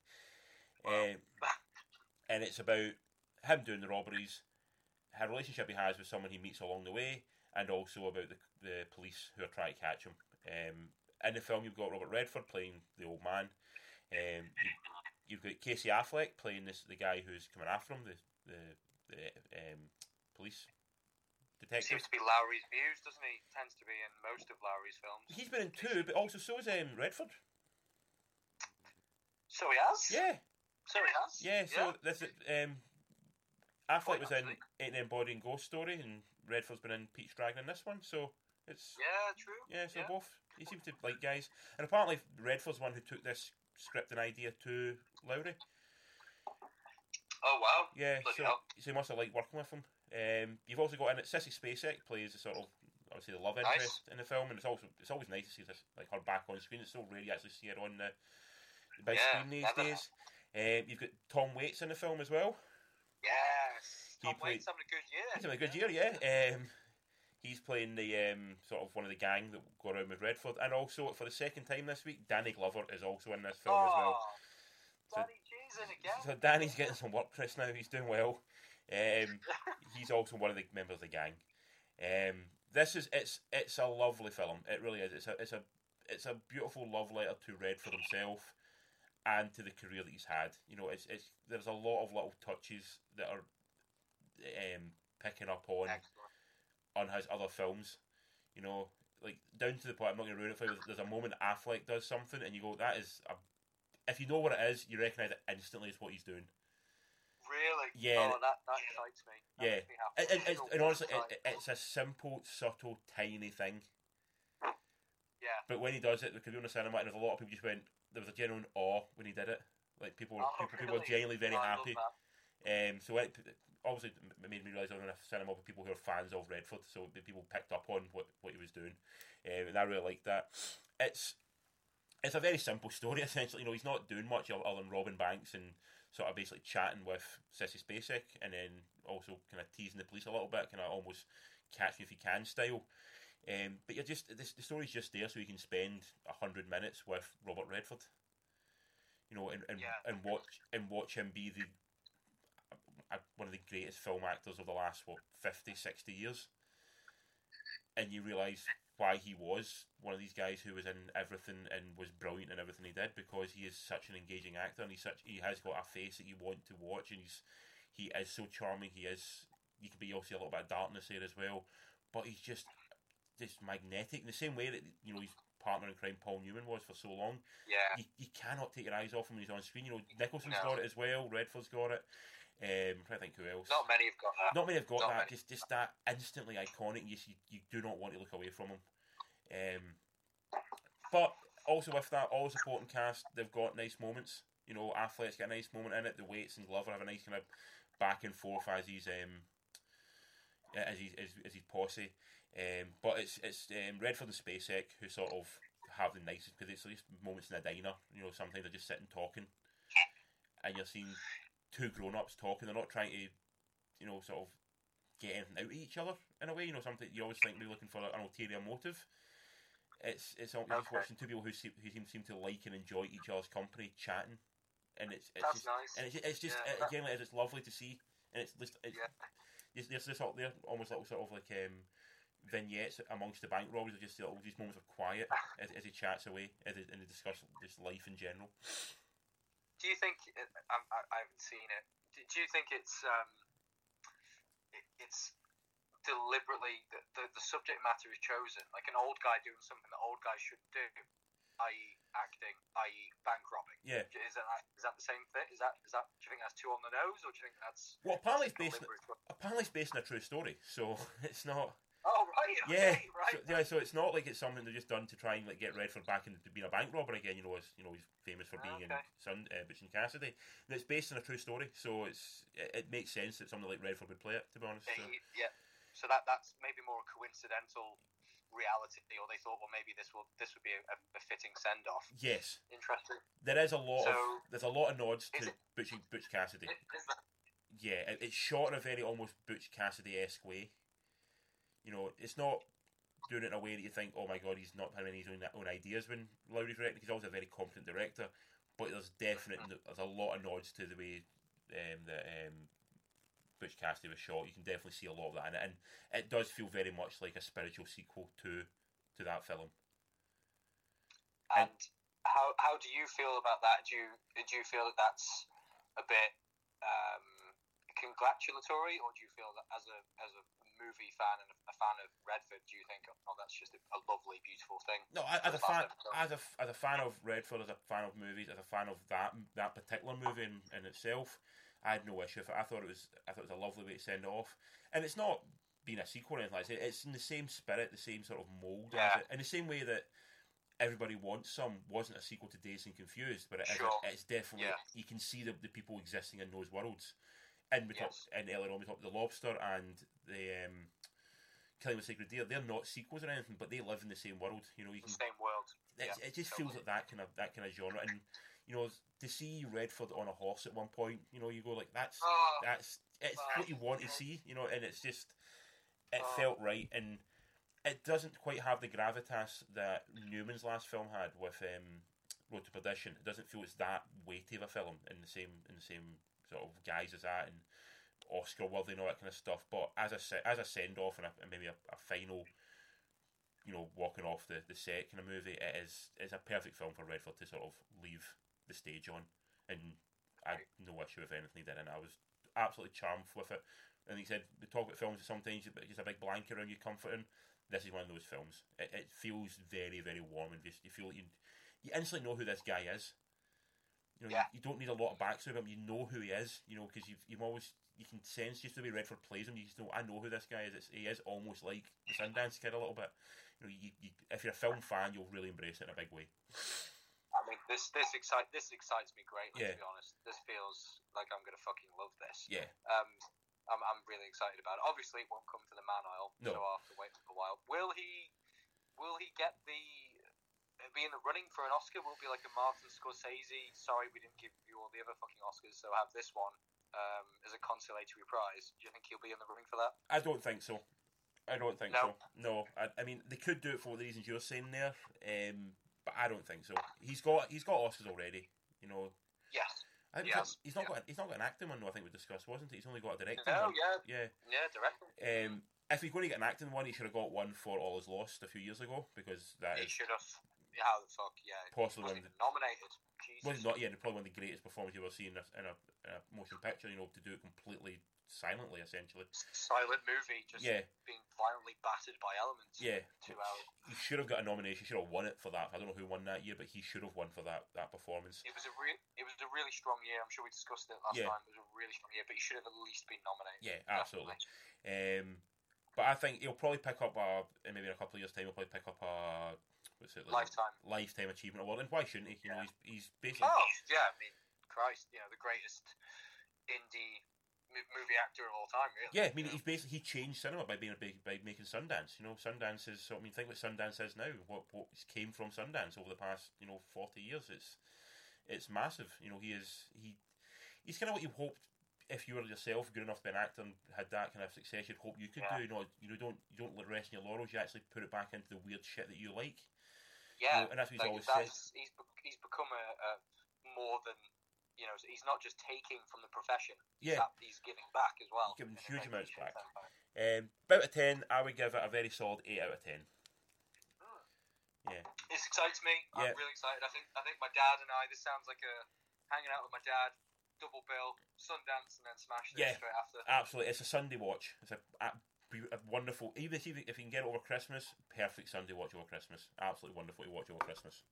Um, and it's about him doing the robberies, her relationship he has with someone he meets along the way, and also about the, the police who are trying to catch him. Um, in the film, you've got Robert Redford playing the old man. Um, you've got Casey Affleck playing this the guy who's coming after him, the the, the um, police detective. Seems to be Lowery's views, doesn't he? Tends to be in most of Lowery's films. He's been in two, but also so is um, Redford. So he has. Yeah, So he has. yeah. So this um, Affleck was in actually. Ain't Them Body and Ghost Story, and Redford's been in Pete's Dragon in this one. So it's Yeah, true. Yeah, so Yeah. both he seems to like guys, and apparently Redford's one who took this script and idea to Lowery. Oh wow. Yeah, Bloody so, hell. so he must have liked working with him. Um, you've also got in it Sissy Spacek plays the sort of obviously the love Nice. interest in the film, and it's also it's always nice to see this like her back on screen. It's so rare you actually see her on the, the big Yeah, screen these days. Um, you've got Tom Waits in the film as well. Yes. He Tom played- Waits having a good year. He's having a good year, yeah. Um, he's playing the um, sort of one of the gang that go around with Redford, and also for the second time this week, Danny Glover is also in this film as well. Oh, So- Danny G's in again. So Danny's getting some work, Chris. Now he's doing well. Um, he's also one of the members of the gang. Um, this is it's it's a lovely film. It really is. It's a it's a it's a beautiful love letter to Redford himself and to the career that he's had. You know, it's it's there's a lot of little touches that are um, picking up on Excellent. On his other films. You know, like down to the point. I'm not going to ruin it for you. There's a moment Affleck does something, and you go, "That is a." If you know what it is, you recognise it instantly as what he's doing. Really? Yeah. Oh, that, that excites me. That Yeah. me. And, honestly, it, it's a simple, subtle, tiny thing. Yeah. But when he does it, because we were in the cinema, and there's a lot of people just went. There was a genuine awe when he did it. Like people, were Oh, people, people were genuinely very Oh, happy. Um, so it obviously it made me realise I was in a cinema with people who are fans of Redford, so the people picked up on what, what he was doing, um, and I really liked that. It's it's a very simple story essentially. You know, he's not doing much other than robbing banks and sort of basically chatting with Sissy Spacek, and then also kind of teasing the police a little bit, kind of almost catch me if you can style. Um, but you're just this, the story's just there, so you can spend a hundred minutes with Robert Redford. You know, and and, Yeah. and watch and watch him be the one of the greatest film actors of the last what 50, 60 years, and you realise why he was one of these guys who was in everything and was brilliant in everything he did because he is such an engaging actor and he's such he has got a face that you want to watch and he's he is so charming. He is you can be also a little bit of darkness here as well, but he's just just magnetic in the same way that you know his partner in crime Paul Newman was for so long Yeah. you, you cannot take your eyes off him when he's on screen. You know, Nicholson's No. got it as well. Redford's got it. Um, I'm trying to think who else. Not many have got that. Not many have got not that. many. Just just that instantly iconic. You, you you do not want to look away from him. Um, but also with that, all the supporting cast, they've got nice moments. You know, athletes get a nice moment in it. The Waits and Glover have a nice kind of back and forth as he's um as he's as, as his posse. Um, but it's it's um, Redford and Spacek who sort of have the nicest because it's these moments in a diner. You know, sometimes they're just sitting talking, and you're seeing two grown ups talking. They're not trying to, you know, sort of get anything out of each other in a way. You know, something you always think they're looking for an ulterior motive. It's it's just watching two people who seem, who seem, seem to like and enjoy each other's company, chatting, and it's it's That's just, nice. and it's, it's just Yeah, again like, it's lovely to see, and it's just it's, Yeah. there's, there's this sort- they're almost little sort of like um, vignettes amongst the bank robbers, of just little, these moments of quiet as, as he chats away, as they discuss just life in general. Do you think? I, I, I haven't seen it. Do, do you think it's um, it, it's deliberately the, the the subject matter is chosen, like an old guy doing something that old guys should do, i.e., acting, i.e., bank robbing? Yeah. Is that is that the same thing? Is that is that? Do you think that's too on the nose, or do you think that's Well, apparently it's based deliberate? apparently it's based on a true story, so it's not. Oh right, okay, Yeah, right. so, yeah. So it's not like it's something they've just done to try and like get Redford back into being a bank robber again. You know, as you know, he's famous for being in Okay. Sun uh, Butch and Cassidy. And it's based on a true story, so it's it, it makes sense that somebody like Redford would play it. To be honest, Yeah, so. he- yeah. So that that's maybe more a coincidental reality, or they thought, well, maybe this will this would be a, a fitting send off. yes, Interesting. there is a lot of So- there's a lot of nods to it- Butch Butch Cassidy. Is yeah, it, it's shot in a very almost Butch Cassidy esque way. You know, it's not doing it in a way that you think, oh my god, he's not having his own, own ideas when Lowery's directing. He's always a very competent director, but there's definite there's a lot of nods to the way um, that um, Butch Cassidy was shot. You can definitely see a lot of that in it, and it does feel very much like a spiritual sequel to to that film. And how how do you feel about that? Do you do you feel that that's a bit um, congratulatory, or do you feel that as a as a movie fan and a fan of Redford, do you think oh that's just a, lovely, beautiful thing? No, as a fan, as a as a fan of Redford, as a fan of movies, as a fan of that that particular movie in, in itself, I had no issue with it. I thought it was I thought it was a lovely way to send it off, and it's not being a sequel or anything like that. It's in the same spirit, the same sort of mold, as it, in the same way that Everybody Wants Some wasn't a sequel to Dazed and Confused, but it is Sure. it's definitely Yeah. you can see the, the people existing in those worlds. And we Yes. talked and earlier on we talked the Lobster and the um, Killing with Sacred Deer. They're not sequels or anything, but they live in the same world. You know, you The can same world. Yeah, it just feels like that kind of that kind of genre, and you know to see Redford on a horse at one point, you know, you go like that's Oh, that's it's what you want to see, you know, and it's just it Oh. felt right, and it doesn't quite have the gravitas that Newman's last film had with um, Road to Perdition. It doesn't feel it's that weighty of a film in the same in the same sort of guise as that, and Oscar worthy and all that kind of stuff. But as a as a send off and, a, and maybe a, a final you know, walking off the, the set kind of movie, it is it's a perfect film for Redford to sort of leave the stage on, and I had no issue with anything he did, and I was absolutely charmed with it. And he said, the talk about films that sometimes just a big blanket around you comforting. This is one of those films. It, it feels very, very warm, and just you feel like you you instantly know who this guy is. You know, Yeah. you, you don't need a lot of backstory, but you know who he is. You know, because you've you've always you can sense just the way Redford plays him. You just know I know who this guy is. It's, he is almost like the Sundance Kid a little bit. You know, you, you, if you're a film fan, you'll really embrace it in a big way. I mean, this this excite this excites me greatly. Yeah. To be honest, this feels like I'm gonna fucking love this. Yeah, Um, I'm, I'm really excited about it. Obviously, it won't come to the man aisle, No. so I'll have to wait for a while. Will he? Will he get the? Be in the running for an Oscar? Will it be like a Martin Scorsese? Sorry, we didn't give you all the other fucking Oscars, so have this one um, as a consolatory prize. Do you think he'll be in the running for that? I don't think so. I don't think so. No. No, I, I mean they could do it for the reasons you're saying there, um, but I don't think so. He's got he's got Oscars already. You know, Yes. I think Yes, he's not yeah. got he's not got an acting one. though, I think we discussed, wasn't it? He's only got a directing No, one. yeah, Yeah. yeah, directly. Um, if he's going to get an acting one, he should have got one for All Is Lost a few years ago because that He is should have. How the fuck? Yeah. possibly one Wasn't of even the, nominated. Well, not yet, probably one of the greatest performances you've ever seen in a, in a, in a motion picture. You know, to do it completely silently, essentially. Silent movie, just Yeah, being violently battered by elements. yeah. Two hours. He should have got a nomination. He should have won it for that. I don't know who won that year, but he should have won for that that performance. It was a re- it was a really strong year. I'm sure we discussed it last Yeah. time. It was a really strong year, but he should have at least been nominated. Yeah, absolutely. Um, but I think he'll probably pick up a maybe in a couple of years' time. He'll probably pick up a what's it like Lifetime. lifetime achievement award. And why shouldn't he? You know, he's he's basically Oh yeah, I mean, Christ, you know the greatest indie movie actor of all time. Really. Yeah, I mean, he's basically he changed cinema by being a big by making Sundance. You know, Sundance is. I mean, think what Sundance is now. What what came from Sundance over the past you know forty years. It's it's massive. You know, he is he he's kind of what you hoped if you were yourself good enough to be an actor and had that kind of success. You'd hope you could Yeah. do. You know, you know, don't you don't let rest on your laurels. You actually put it back into the weird shit that you like. Yeah, and that's what he's like, always said. He's he's become a, a more than you know. He's not just taking from the profession. Yeah. that he's giving back as well. He's Giving huge amounts magnificent back. tempo. Um, out of ten, I would give it a very solid eight out of ten. Yeah. This excites me. Yeah. I'm really excited. I think I think my dad and I. This sounds like a hanging out with my dad, double bill, Sundance, and then smash this Yeah. straight after. Absolutely, it's a Sunday watch. It's a, a, a wonderful. Even if you, if you can get it over Christmas, perfect Sunday watch over Christmas. Absolutely wonderful to watch over Christmas.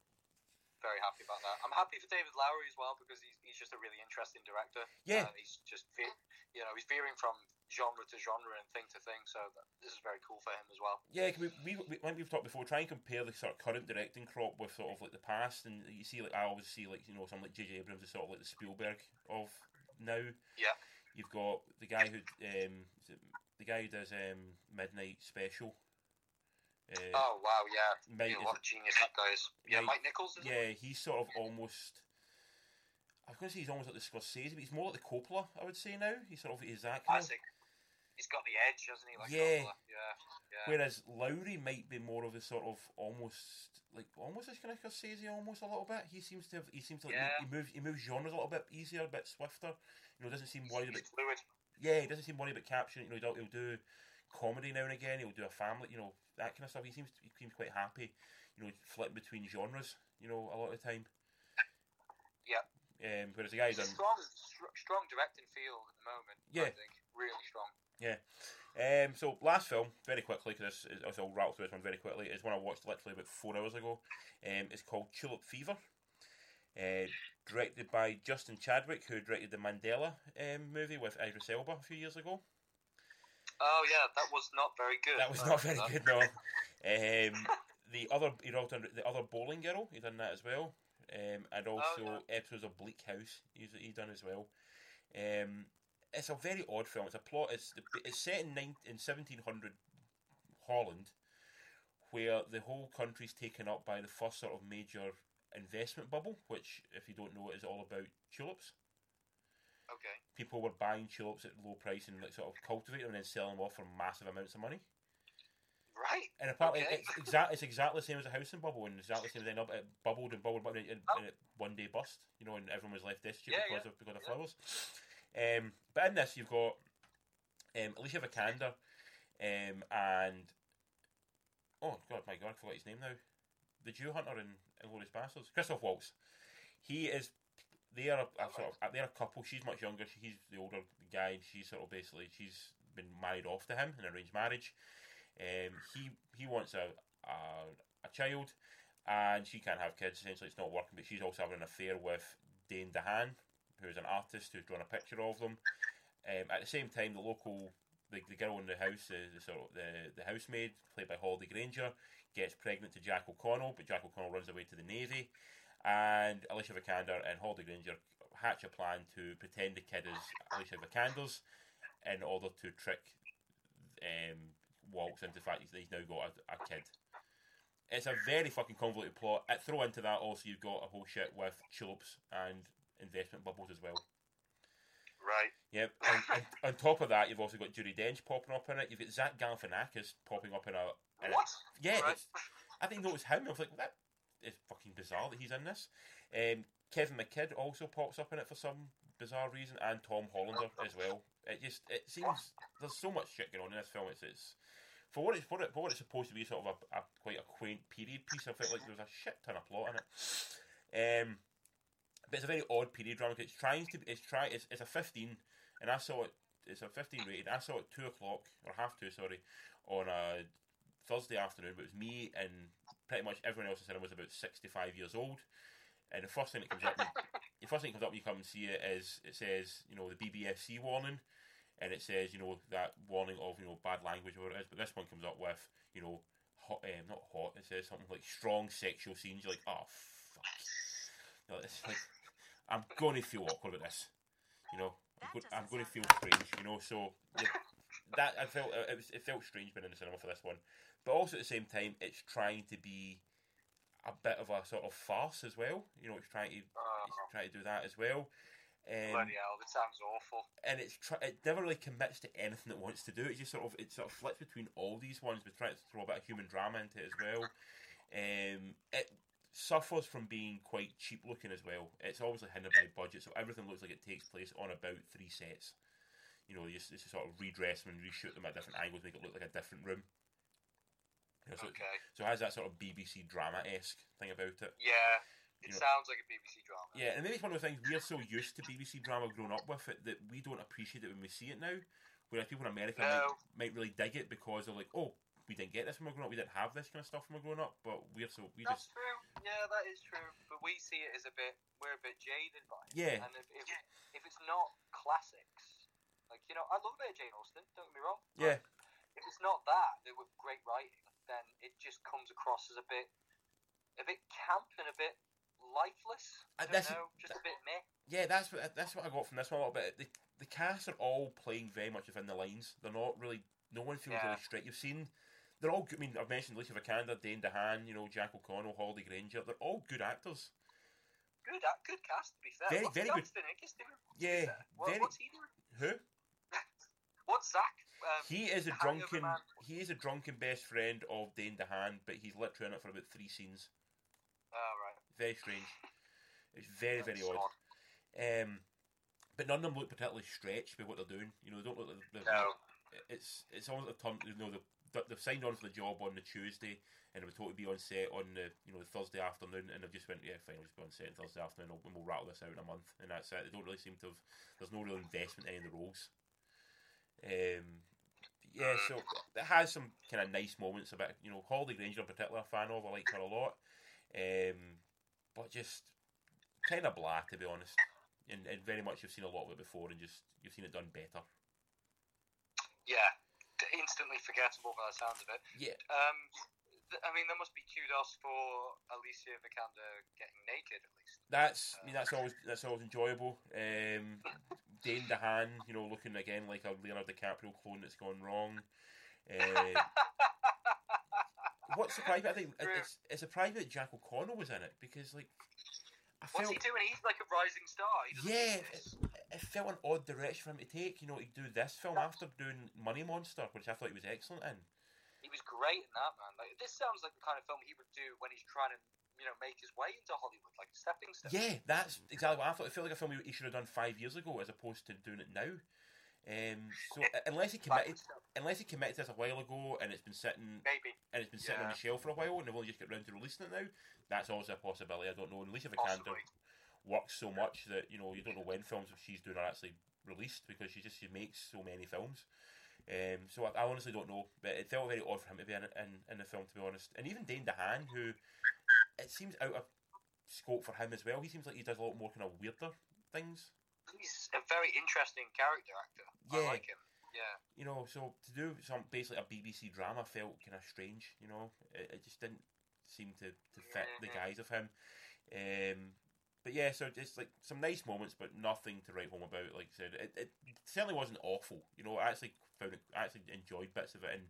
Very happy about that. I'm happy for David Lowery as well because he's, he's just a really interesting director. Yeah. Uh, he's just ve- you know he's veering from genre to genre and thing to thing. So that, this is very cool for him as well. Yeah, we, we, we like we've talked before. Try and compare the sort of current directing crop with sort of like the past, and you see like I always see like you know someone like J.J. Abrams is sort of like the Spielberg of now. Yeah. You've got the guy who um the guy who does um Midnight Special. Uh, Oh wow, yeah. Mike yeah what a genius that guy is. Yeah, Mike- Mike Nichols. Is it? Yeah, he's sort of almost. I was going to say he's almost like the Scorsese, but he's more like the Coppola. I would say now he's sort of he's that kind of. he's got the edge, hasn't he? Like Yeah. Coppola. yeah, yeah. Whereas Lowery might be more of a sort of almost like almost as kind of Scorsese, almost a little bit. He seems to have, he seems to like, Yeah. he moves he moves genres a little bit easier, a bit swifter. You know, doesn't seem worried about fluid. Yeah, he doesn't seem worried about capturing. You know, he'll, he'll do comedy now and again. He'll do a family, you know, that kind of stuff. He seems he seems quite happy. You know, flipping between genres. You know, a lot of the time. Yeah. Um, whereas the guys, He's strong, strong directing field at the moment. Yeah. I think really strong. Yeah. Um, so last film, very quickly, because I'll rattle through this one very quickly. Is one I watched literally about four hours ago. Um, it's called Tulip Fever. Uh, directed by Justin Chadwick, who directed the Mandela um, movie with Idris Elba a few years ago. Oh yeah, that was not very good. That was not very remember good, no. Um, the other, he also done the other Boleyn Girl. He done that as well, um, and also episodes of Bleak House. He's he done as well. Um, it's a very odd film. It's a plot. It's it's set in nine, in seventeen hundred Holland, where the whole country's taken up by the first sort of major investment bubble, which, if you don't know, is all about tulips. Okay. People were buying tulips at low price and like sort of cultivating them and then selling them off for massive amounts of money. Right. And apparently, Okay. it's exact. It's exactly the same as a housing bubble, and exactly the same up it bubbled and bubbled, and, and, and it one day bust. You know, and everyone was left destitute Yeah, because yeah, of because of yeah. flowers. Um, but in this, you've got um, Alicia Vikander, um, and oh god, my god, I forgot his name now. The Jew hunter in Inglourious Basterds, Christoph Waltz. He is. They are a, a sort of they're a couple. She's much younger. He's the older guy, and she's sort of basically she's been married off to him in an arranged marriage. Um, he he wants a, a a child, and she can't have kids. Essentially, it's not working. But she's also having an affair with Dane DeHaan, who is an artist who's drawn a picture of them. Um, at the same time, the local the, the girl in the house, the, the sort of the, the housemaid, played by Holly Grainger, gets pregnant to Jack O'Connell, but Jack O'Connell runs away to the navy, and Alicia Vikander and Holly Grainger hatch a plan to pretend the kid is Alicia Vikander's in order to trick um, Waltz into the fact that he's now got a, a kid. It's a very fucking convoluted plot. Throw into that also you've got a whole shit with tulips and investment bubbles as well. Right. Yep. And, and on top of that, you've also got Judi Dench popping up in it. You've got Zach Galifianakis popping up in a. In a What? yeah, Right. I didn't notice him. I was like, that is fucking bizarre that he's in this. Um, Kevin McKidd also pops up in it for some bizarre reason, and Tom Hollander as well. It just it seems there's so much shit going on in this film. It's, it's for what it's for, it, for what it's supposed to be, sort of a, a quite a quaint period piece. I felt like there was a shit ton of plot in it. Um, but it's a very odd period drama. It's trying to it's try it's, it's a fifteen, and I saw it. It's a fifteen rated. I saw it two o'clock or half two, sorry, on a Thursday afternoon. But it was me and pretty much everyone else in cinema was about sixty five years old. And the first thing that comes up, the first thing that comes up when you come and see it is it says you know the BBFC warning, and it says you know that warning of you know bad language or whatever it is. But this one comes up with you know hot, um, not hot. It says something like strong sexual scenes. You're like oh fuck. You know, it's like I'm going to feel awkward about this. You know, I'm going to feel strange, you know. So the, that I felt it, was, it felt strange being in the cinema for this one, but also at the same time, it's trying to be a bit of a sort of farce as well. You know, it's trying to Oh, it's trying to do that as well. Um, bloody hell, that sounds awful. and it's try- it never really commits to anything it wants to do. It just sort of it sort of flips between all these ones, but tries to throw a bit of human drama into it as well. Um, it suffers from being quite cheap looking as well. It's obviously hindered by budget, so everything looks like it takes place on about three sets. You know, you just, just sort of redress them and reshoot them at different angles, make it look like a different room. You know, so, Okay. so it has that sort of BBC drama esque thing about it. Yeah, it You know- sounds like a BBC drama. Yeah, and maybe it's one of the things we're so used to BBC drama growing up with it that we don't appreciate it when we see it now. Whereas people in America might, might really dig it because they're like, oh, we didn't get this when we were growing up, we didn't have this kind of stuff when we were growing up, but we're so we just That's just true. Yeah, that is true. But we see it as a bit. We're a bit jaded by it. Yeah. And if, if, if it's not classics, like you know, I love a bit of Jane Austen. Don't get me wrong. yeah If it's not that, that were great writing, then it just comes across as a bit, a bit camp and a bit lifeless. I don't that's- know, just a bit meh. yeah that's what that's what I got from this one a little bit. The the cast are all playing very much within the lines. They're not really. No one feels Yeah. really straight. You've seen. They're all good. I mean, I've mentioned Alicia Vikander, Dane DeHaan, you know, Jack O'Connell, Holly Grainger. They're all good actors. Good, good cast to be fair. Very- what's very Zach's doing? Doing- Yeah, What, very. What's he doing? Who? What's Zach? Um, He is a drunken. He is a drunken best friend of Dane DeHaan, but he's literally in it for about three scenes. Oh right. Very strange. It's very very odd. Um, but none of them look particularly stretched by what they're doing. You know, they don't look. Like they're, No. It's it's almost like turned. You know, they've, they've signed on for the job on the Tuesday, and they were told to be on set on the you know the Thursday afternoon, and they've just went yeah fine, we'll just be on set on Thursday afternoon, and we'll, rattle this out in a month, and that's it. They don't really seem to have. There's no real investment in any of the roles. Um, yeah, so it has some kind of nice moments about you know Holly Grainger in particular, a fan of. I like her a lot, um, but just kind of blah to be honest. And, and very much you've seen a lot of it before, and just you've seen it done better. Yeah. Instantly forgettable by the sounds of it. Yeah, Um, th- I mean, there must be kudos for Alicia Vikander getting naked at least. that's I mean that's always that's always enjoyable. Um, Dane DeHaan, you know, looking again like a Leonardo DiCaprio clone that's gone wrong. Uh, what's the private? I think it's it's surprising that Jack O'Connell was in it because like I What's he doing? He's like a rising star. He Yeah, this. it felt an odd direction for him to take. You know, to do this film after doing Money Monster, which I thought he was excellent in. He was great in that man. Like this sounds like the kind of film he would do when he's trying to, you know, make his way into Hollywood, like stepping stone. Yeah, that's exactly what I thought. It felt like a film he should have done five years ago, as opposed to doing it now. Um, so uh, unless he committed, unless he committed this a while ago, and it's been sitting Maybe. and it's been sitting on the shelf for a while, and they've only just got round to releasing it now, that's also a possibility. I don't know. And Alicia Vikander Possibly. works so much that you know you don't know when films she's doing are actually released because she just she makes so many films. Um, so I, I honestly don't know, but it felt very odd for him to be in, in in the film, to be honest. And even Dane DeHaan, who it seems out of scope for him as well. He seems like he does a lot more kind of weirder things. He's a very interesting character actor. Yeah. I like him. Yeah. You know, so to do some basically a BBC drama felt kind of strange. You know, it, it just didn't seem to, to fit the Mhm. guise of him. Um, but yeah, so just like some nice moments, but nothing to write home about. Like I said, it, it certainly wasn't awful. You know, I actually found it, I actually enjoyed bits of it, and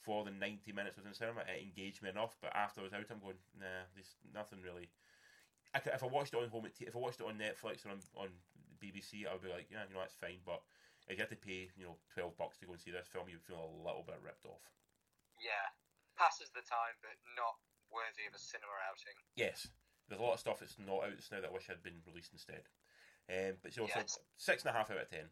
for the ninety minutes I was in cinema, it engaged me enough. But after I was out, I'm going, nah, there's nothing really. I could, if I watched it on home, if I watched it on Netflix or on, on BBC, I would be like, yeah, you know, that's fine. But if you had to pay, you know, twelve bucks to go and see this film, you'd feel a little bit ripped off. Yeah. Passes the time, but not worthy of a cinema outing. Yes, there's a lot of stuff that's not out just now that I wish had been released instead. Um, but so, so Yes. six and a half out of ten.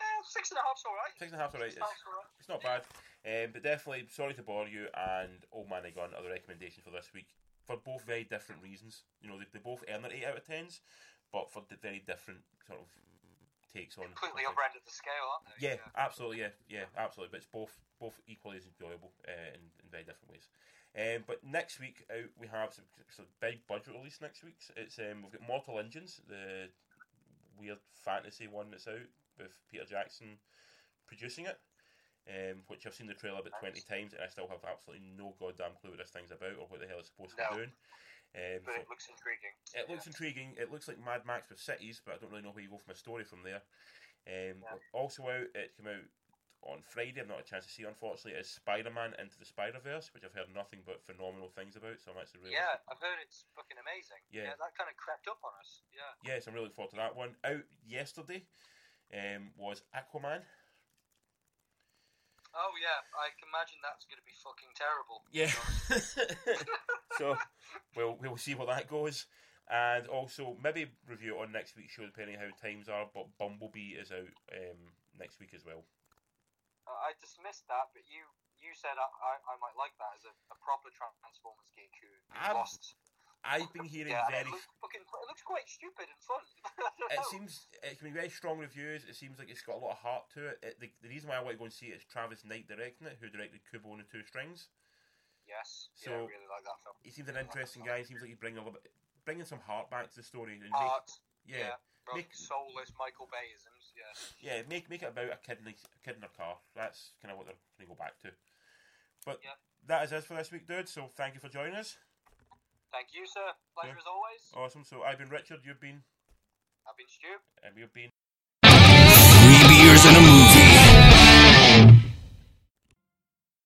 Eh, six and a half's alright. Six and a half's alright. Six and a half's alright. It's not bad, um, but definitely sorry to bore you. And Old Man I Gun are the recommendations for this week for both very different reasons. You know, they, they both earn their eight out of tens, but for the very different sort of takes on. Completely upper end of the scale, aren't they? Yeah, absolutely. Yeah, yeah, absolutely. But it's both both equally as enjoyable uh, in, in very different ways. Um, but next week out we have some, some big budget release. Next week it's um, we've got Mortal Engines, the weird fantasy one that's out with Peter Jackson producing it. Um, which I've seen the trailer about twenty times and I still have absolutely no goddamn clue what this thing's about or what the hell it's supposed to No. be doing. Um, But it looks intriguing. it looks intriguing. It looks like Mad Max with cities, but I don't really know where you go from a story from there. Um, Yeah. Also out, it came out on Friday. I've not had a chance to see, unfortunately. Is Spider Man Into the Spider Verse, which I've heard nothing but phenomenal things about. So I'm actually really Yeah, I've heard it's fucking amazing. Yeah. that kind of crept up on us. Yeah. yes, I'm really looking forward to that one. Out yesterday um, was Aquaman. Oh yeah, I can imagine that's going to be fucking terrible. Yeah. so we'll we'll see where that goes, and also maybe review it on next week's show depending how times are. But Bumblebee is out um, next week as well. I I dismissed that, but you you said I, I, I might like that as a, a proper Transformers geek who I'm lost. I've been hearing Yeah, very. it looks fucking. It looks quite stupid and fun. It know. seems it can be very strong reviews. It seems like it's got a lot of heart to it. it the, the reason why I want to go and see it is Travis Knight directing it, who directed Kubo and the Two Strings. Yes. So- yeah, I really like that film. He seems an interesting guy. He seems like he's bringing a little bit, bringing some heart back to the story. And make, Art. yeah, From make- soulless Michael Bayisms. Yeah. yeah, make make it about a kid in a, a kid in a car. That's kind of what they're going to go back to. But Yeah. that is it for this week, dude. So thank you for joining us. Thank you, sir. Pleasure Yeah. as always. Awesome. So I've been Richard. You've been, I've been Stu. and we've been.